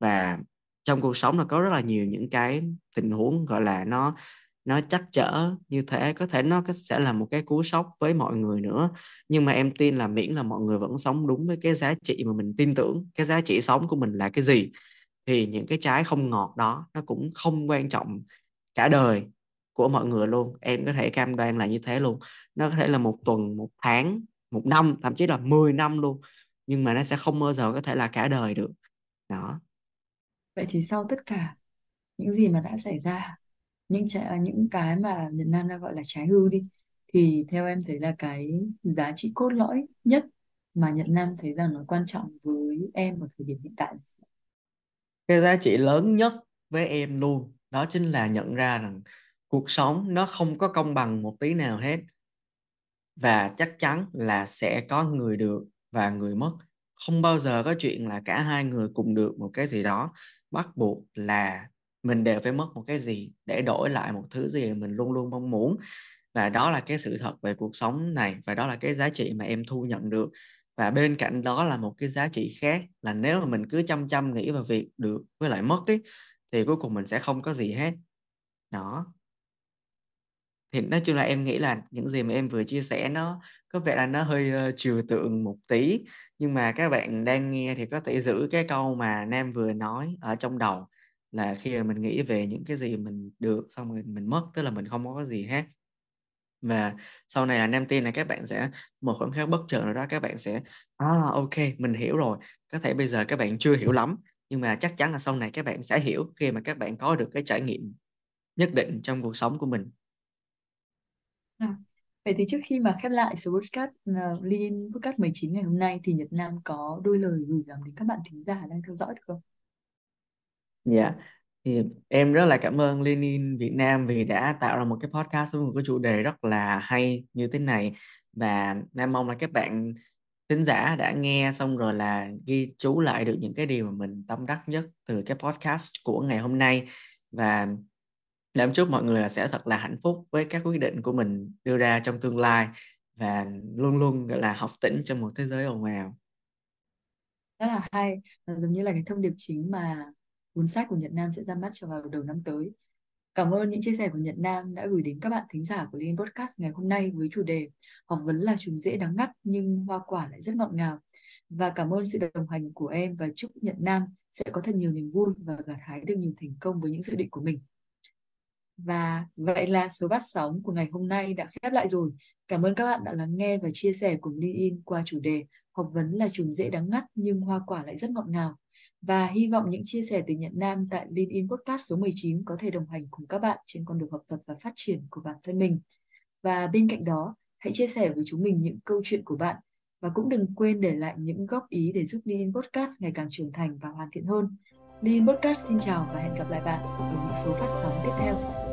Và trong cuộc sống là có rất là nhiều những cái tình huống, gọi là, nó nó chắc trở như thế. Có thể nó sẽ là một cái cú sốc với mọi người nữa. Nhưng mà em tin là miễn là mọi người vẫn sống đúng với cái giá trị mà mình tin tưởng, cái giá trị sống của mình là cái gì, thì những cái trái không ngọt đó nó cũng không quan trọng cả đời của mọi người luôn. Em có thể cam đoan là như thế luôn. Nó có thể là một tuần, một tháng, một năm, thậm chí là 10 năm luôn nhưng mà nó sẽ không bao giờ có thể là cả đời được. Đó. Vậy thì sau tất cả những gì mà đã xảy ra, những trái, những cái mà Nhật Nam đã gọi là trái hư đi, thì theo em thấy là cái giá trị cốt lõi nhất mà Nhật Nam thấy rằng nó quan trọng với em ở thời điểm hiện tại. cái giá trị lớn nhất với em luôn đó chính là nhận ra rằng cuộc sống nó không có công bằng một tí nào hết. Và chắc chắn là sẽ có người được và người mất. Không bao giờ có chuyện là cả hai người cùng được một cái gì đó. Bắt buộc là mình đều phải mất một cái gì để đổi lại một thứ gì mình luôn luôn mong muốn. Và đó là cái sự thật về cuộc sống này và đó là cái giá trị mà em thu nhận được. Và bên cạnh đó là một cái giá trị khác là nếu mà mình cứ chăm chăm nghĩ vào việc được với lại mất ấy, thì cuối cùng mình sẽ không có gì hết. Đó thì nói chung là em nghĩ là những gì mà em vừa chia sẻ nó có vẻ là nó hơi uh, trừu tượng một tí. Nhưng mà các bạn đang nghe thì có thể giữ cái câu mà Nam vừa nói ở trong đầu là khi mà mình nghĩ về những cái gì mình được xong rồi mình mất tức là mình không có gì hết và sau này là Nam tin là các bạn sẽ một khoảng khắc bất chợt nào đó các bạn sẽ à ok mình hiểu rồi. Có thể bây giờ các bạn chưa hiểu lắm nhưng mà chắc chắn là sau này các bạn sẽ hiểu khi mà các bạn có được cái trải nghiệm nhất định trong cuộc sống của mình. À, Vậy thì trước khi mà khép lại số podcast ờ, uh, Lean Podcast 19 ngày hôm nay thì Nhật Nam có đôi lời gửi gắm đến các bạn thính giả đang theo dõi được không? Dạ, thì em rất là cảm ơn Lenin Việt Nam vì đã tạo ra một cái podcast với một cái chủ đề rất là hay như thế này. Và Nam mong là các bạn thính giả đã nghe xong rồi là ghi chú lại được những cái điều mà mình tâm đắc nhất từ cái podcast của ngày hôm nay. Và em chúc mọi người là sẽ thật là hạnh phúc với các quyết định của mình đưa ra trong tương lai và luôn luôn gọi là học tỉnh trong một thế giới ồn ào. Rất là hay, Và giống như là cái thông điệp chính mà cuốn sách của Nhật Nam sẽ ra mắt cho vào đầu năm tới. Cảm ơn những chia sẻ của Nhật Nam đã gửi đến các bạn thính giả của Liên Podcast ngày hôm nay với chủ đề Học vấn là chúng dễ đắng ngắt nhưng hoa quả lại rất ngọt ngào. Và cảm ơn sự đồng hành của em và chúc Nhật Nam sẽ có thật nhiều niềm vui và gặt hái được nhiều thành công với những dự định của mình. Và vậy là số phát sóng của ngày hôm nay đã khép lại rồi. Cảm ơn các bạn đã lắng nghe và chia sẻ cùng LinkedIn qua chủ đề Học vấn là chùm dễ đắng ngắt nhưng hoa quả lại rất ngọt ngào. Và hy vọng những chia sẻ từ Nhật Nam tại LinkedIn Podcast số 19 có thể đồng hành cùng các bạn trên con đường học tập và phát triển của bản thân mình. Và bên cạnh đó, hãy chia sẻ với chúng mình những câu chuyện của bạn và cũng đừng quên để lại những góp ý để giúp LinkedIn Podcast ngày càng trưởng thành và hoàn thiện hơn. LinkedIn Podcast xin chào và hẹn gặp lại bạn ở những số phát sóng tiếp theo.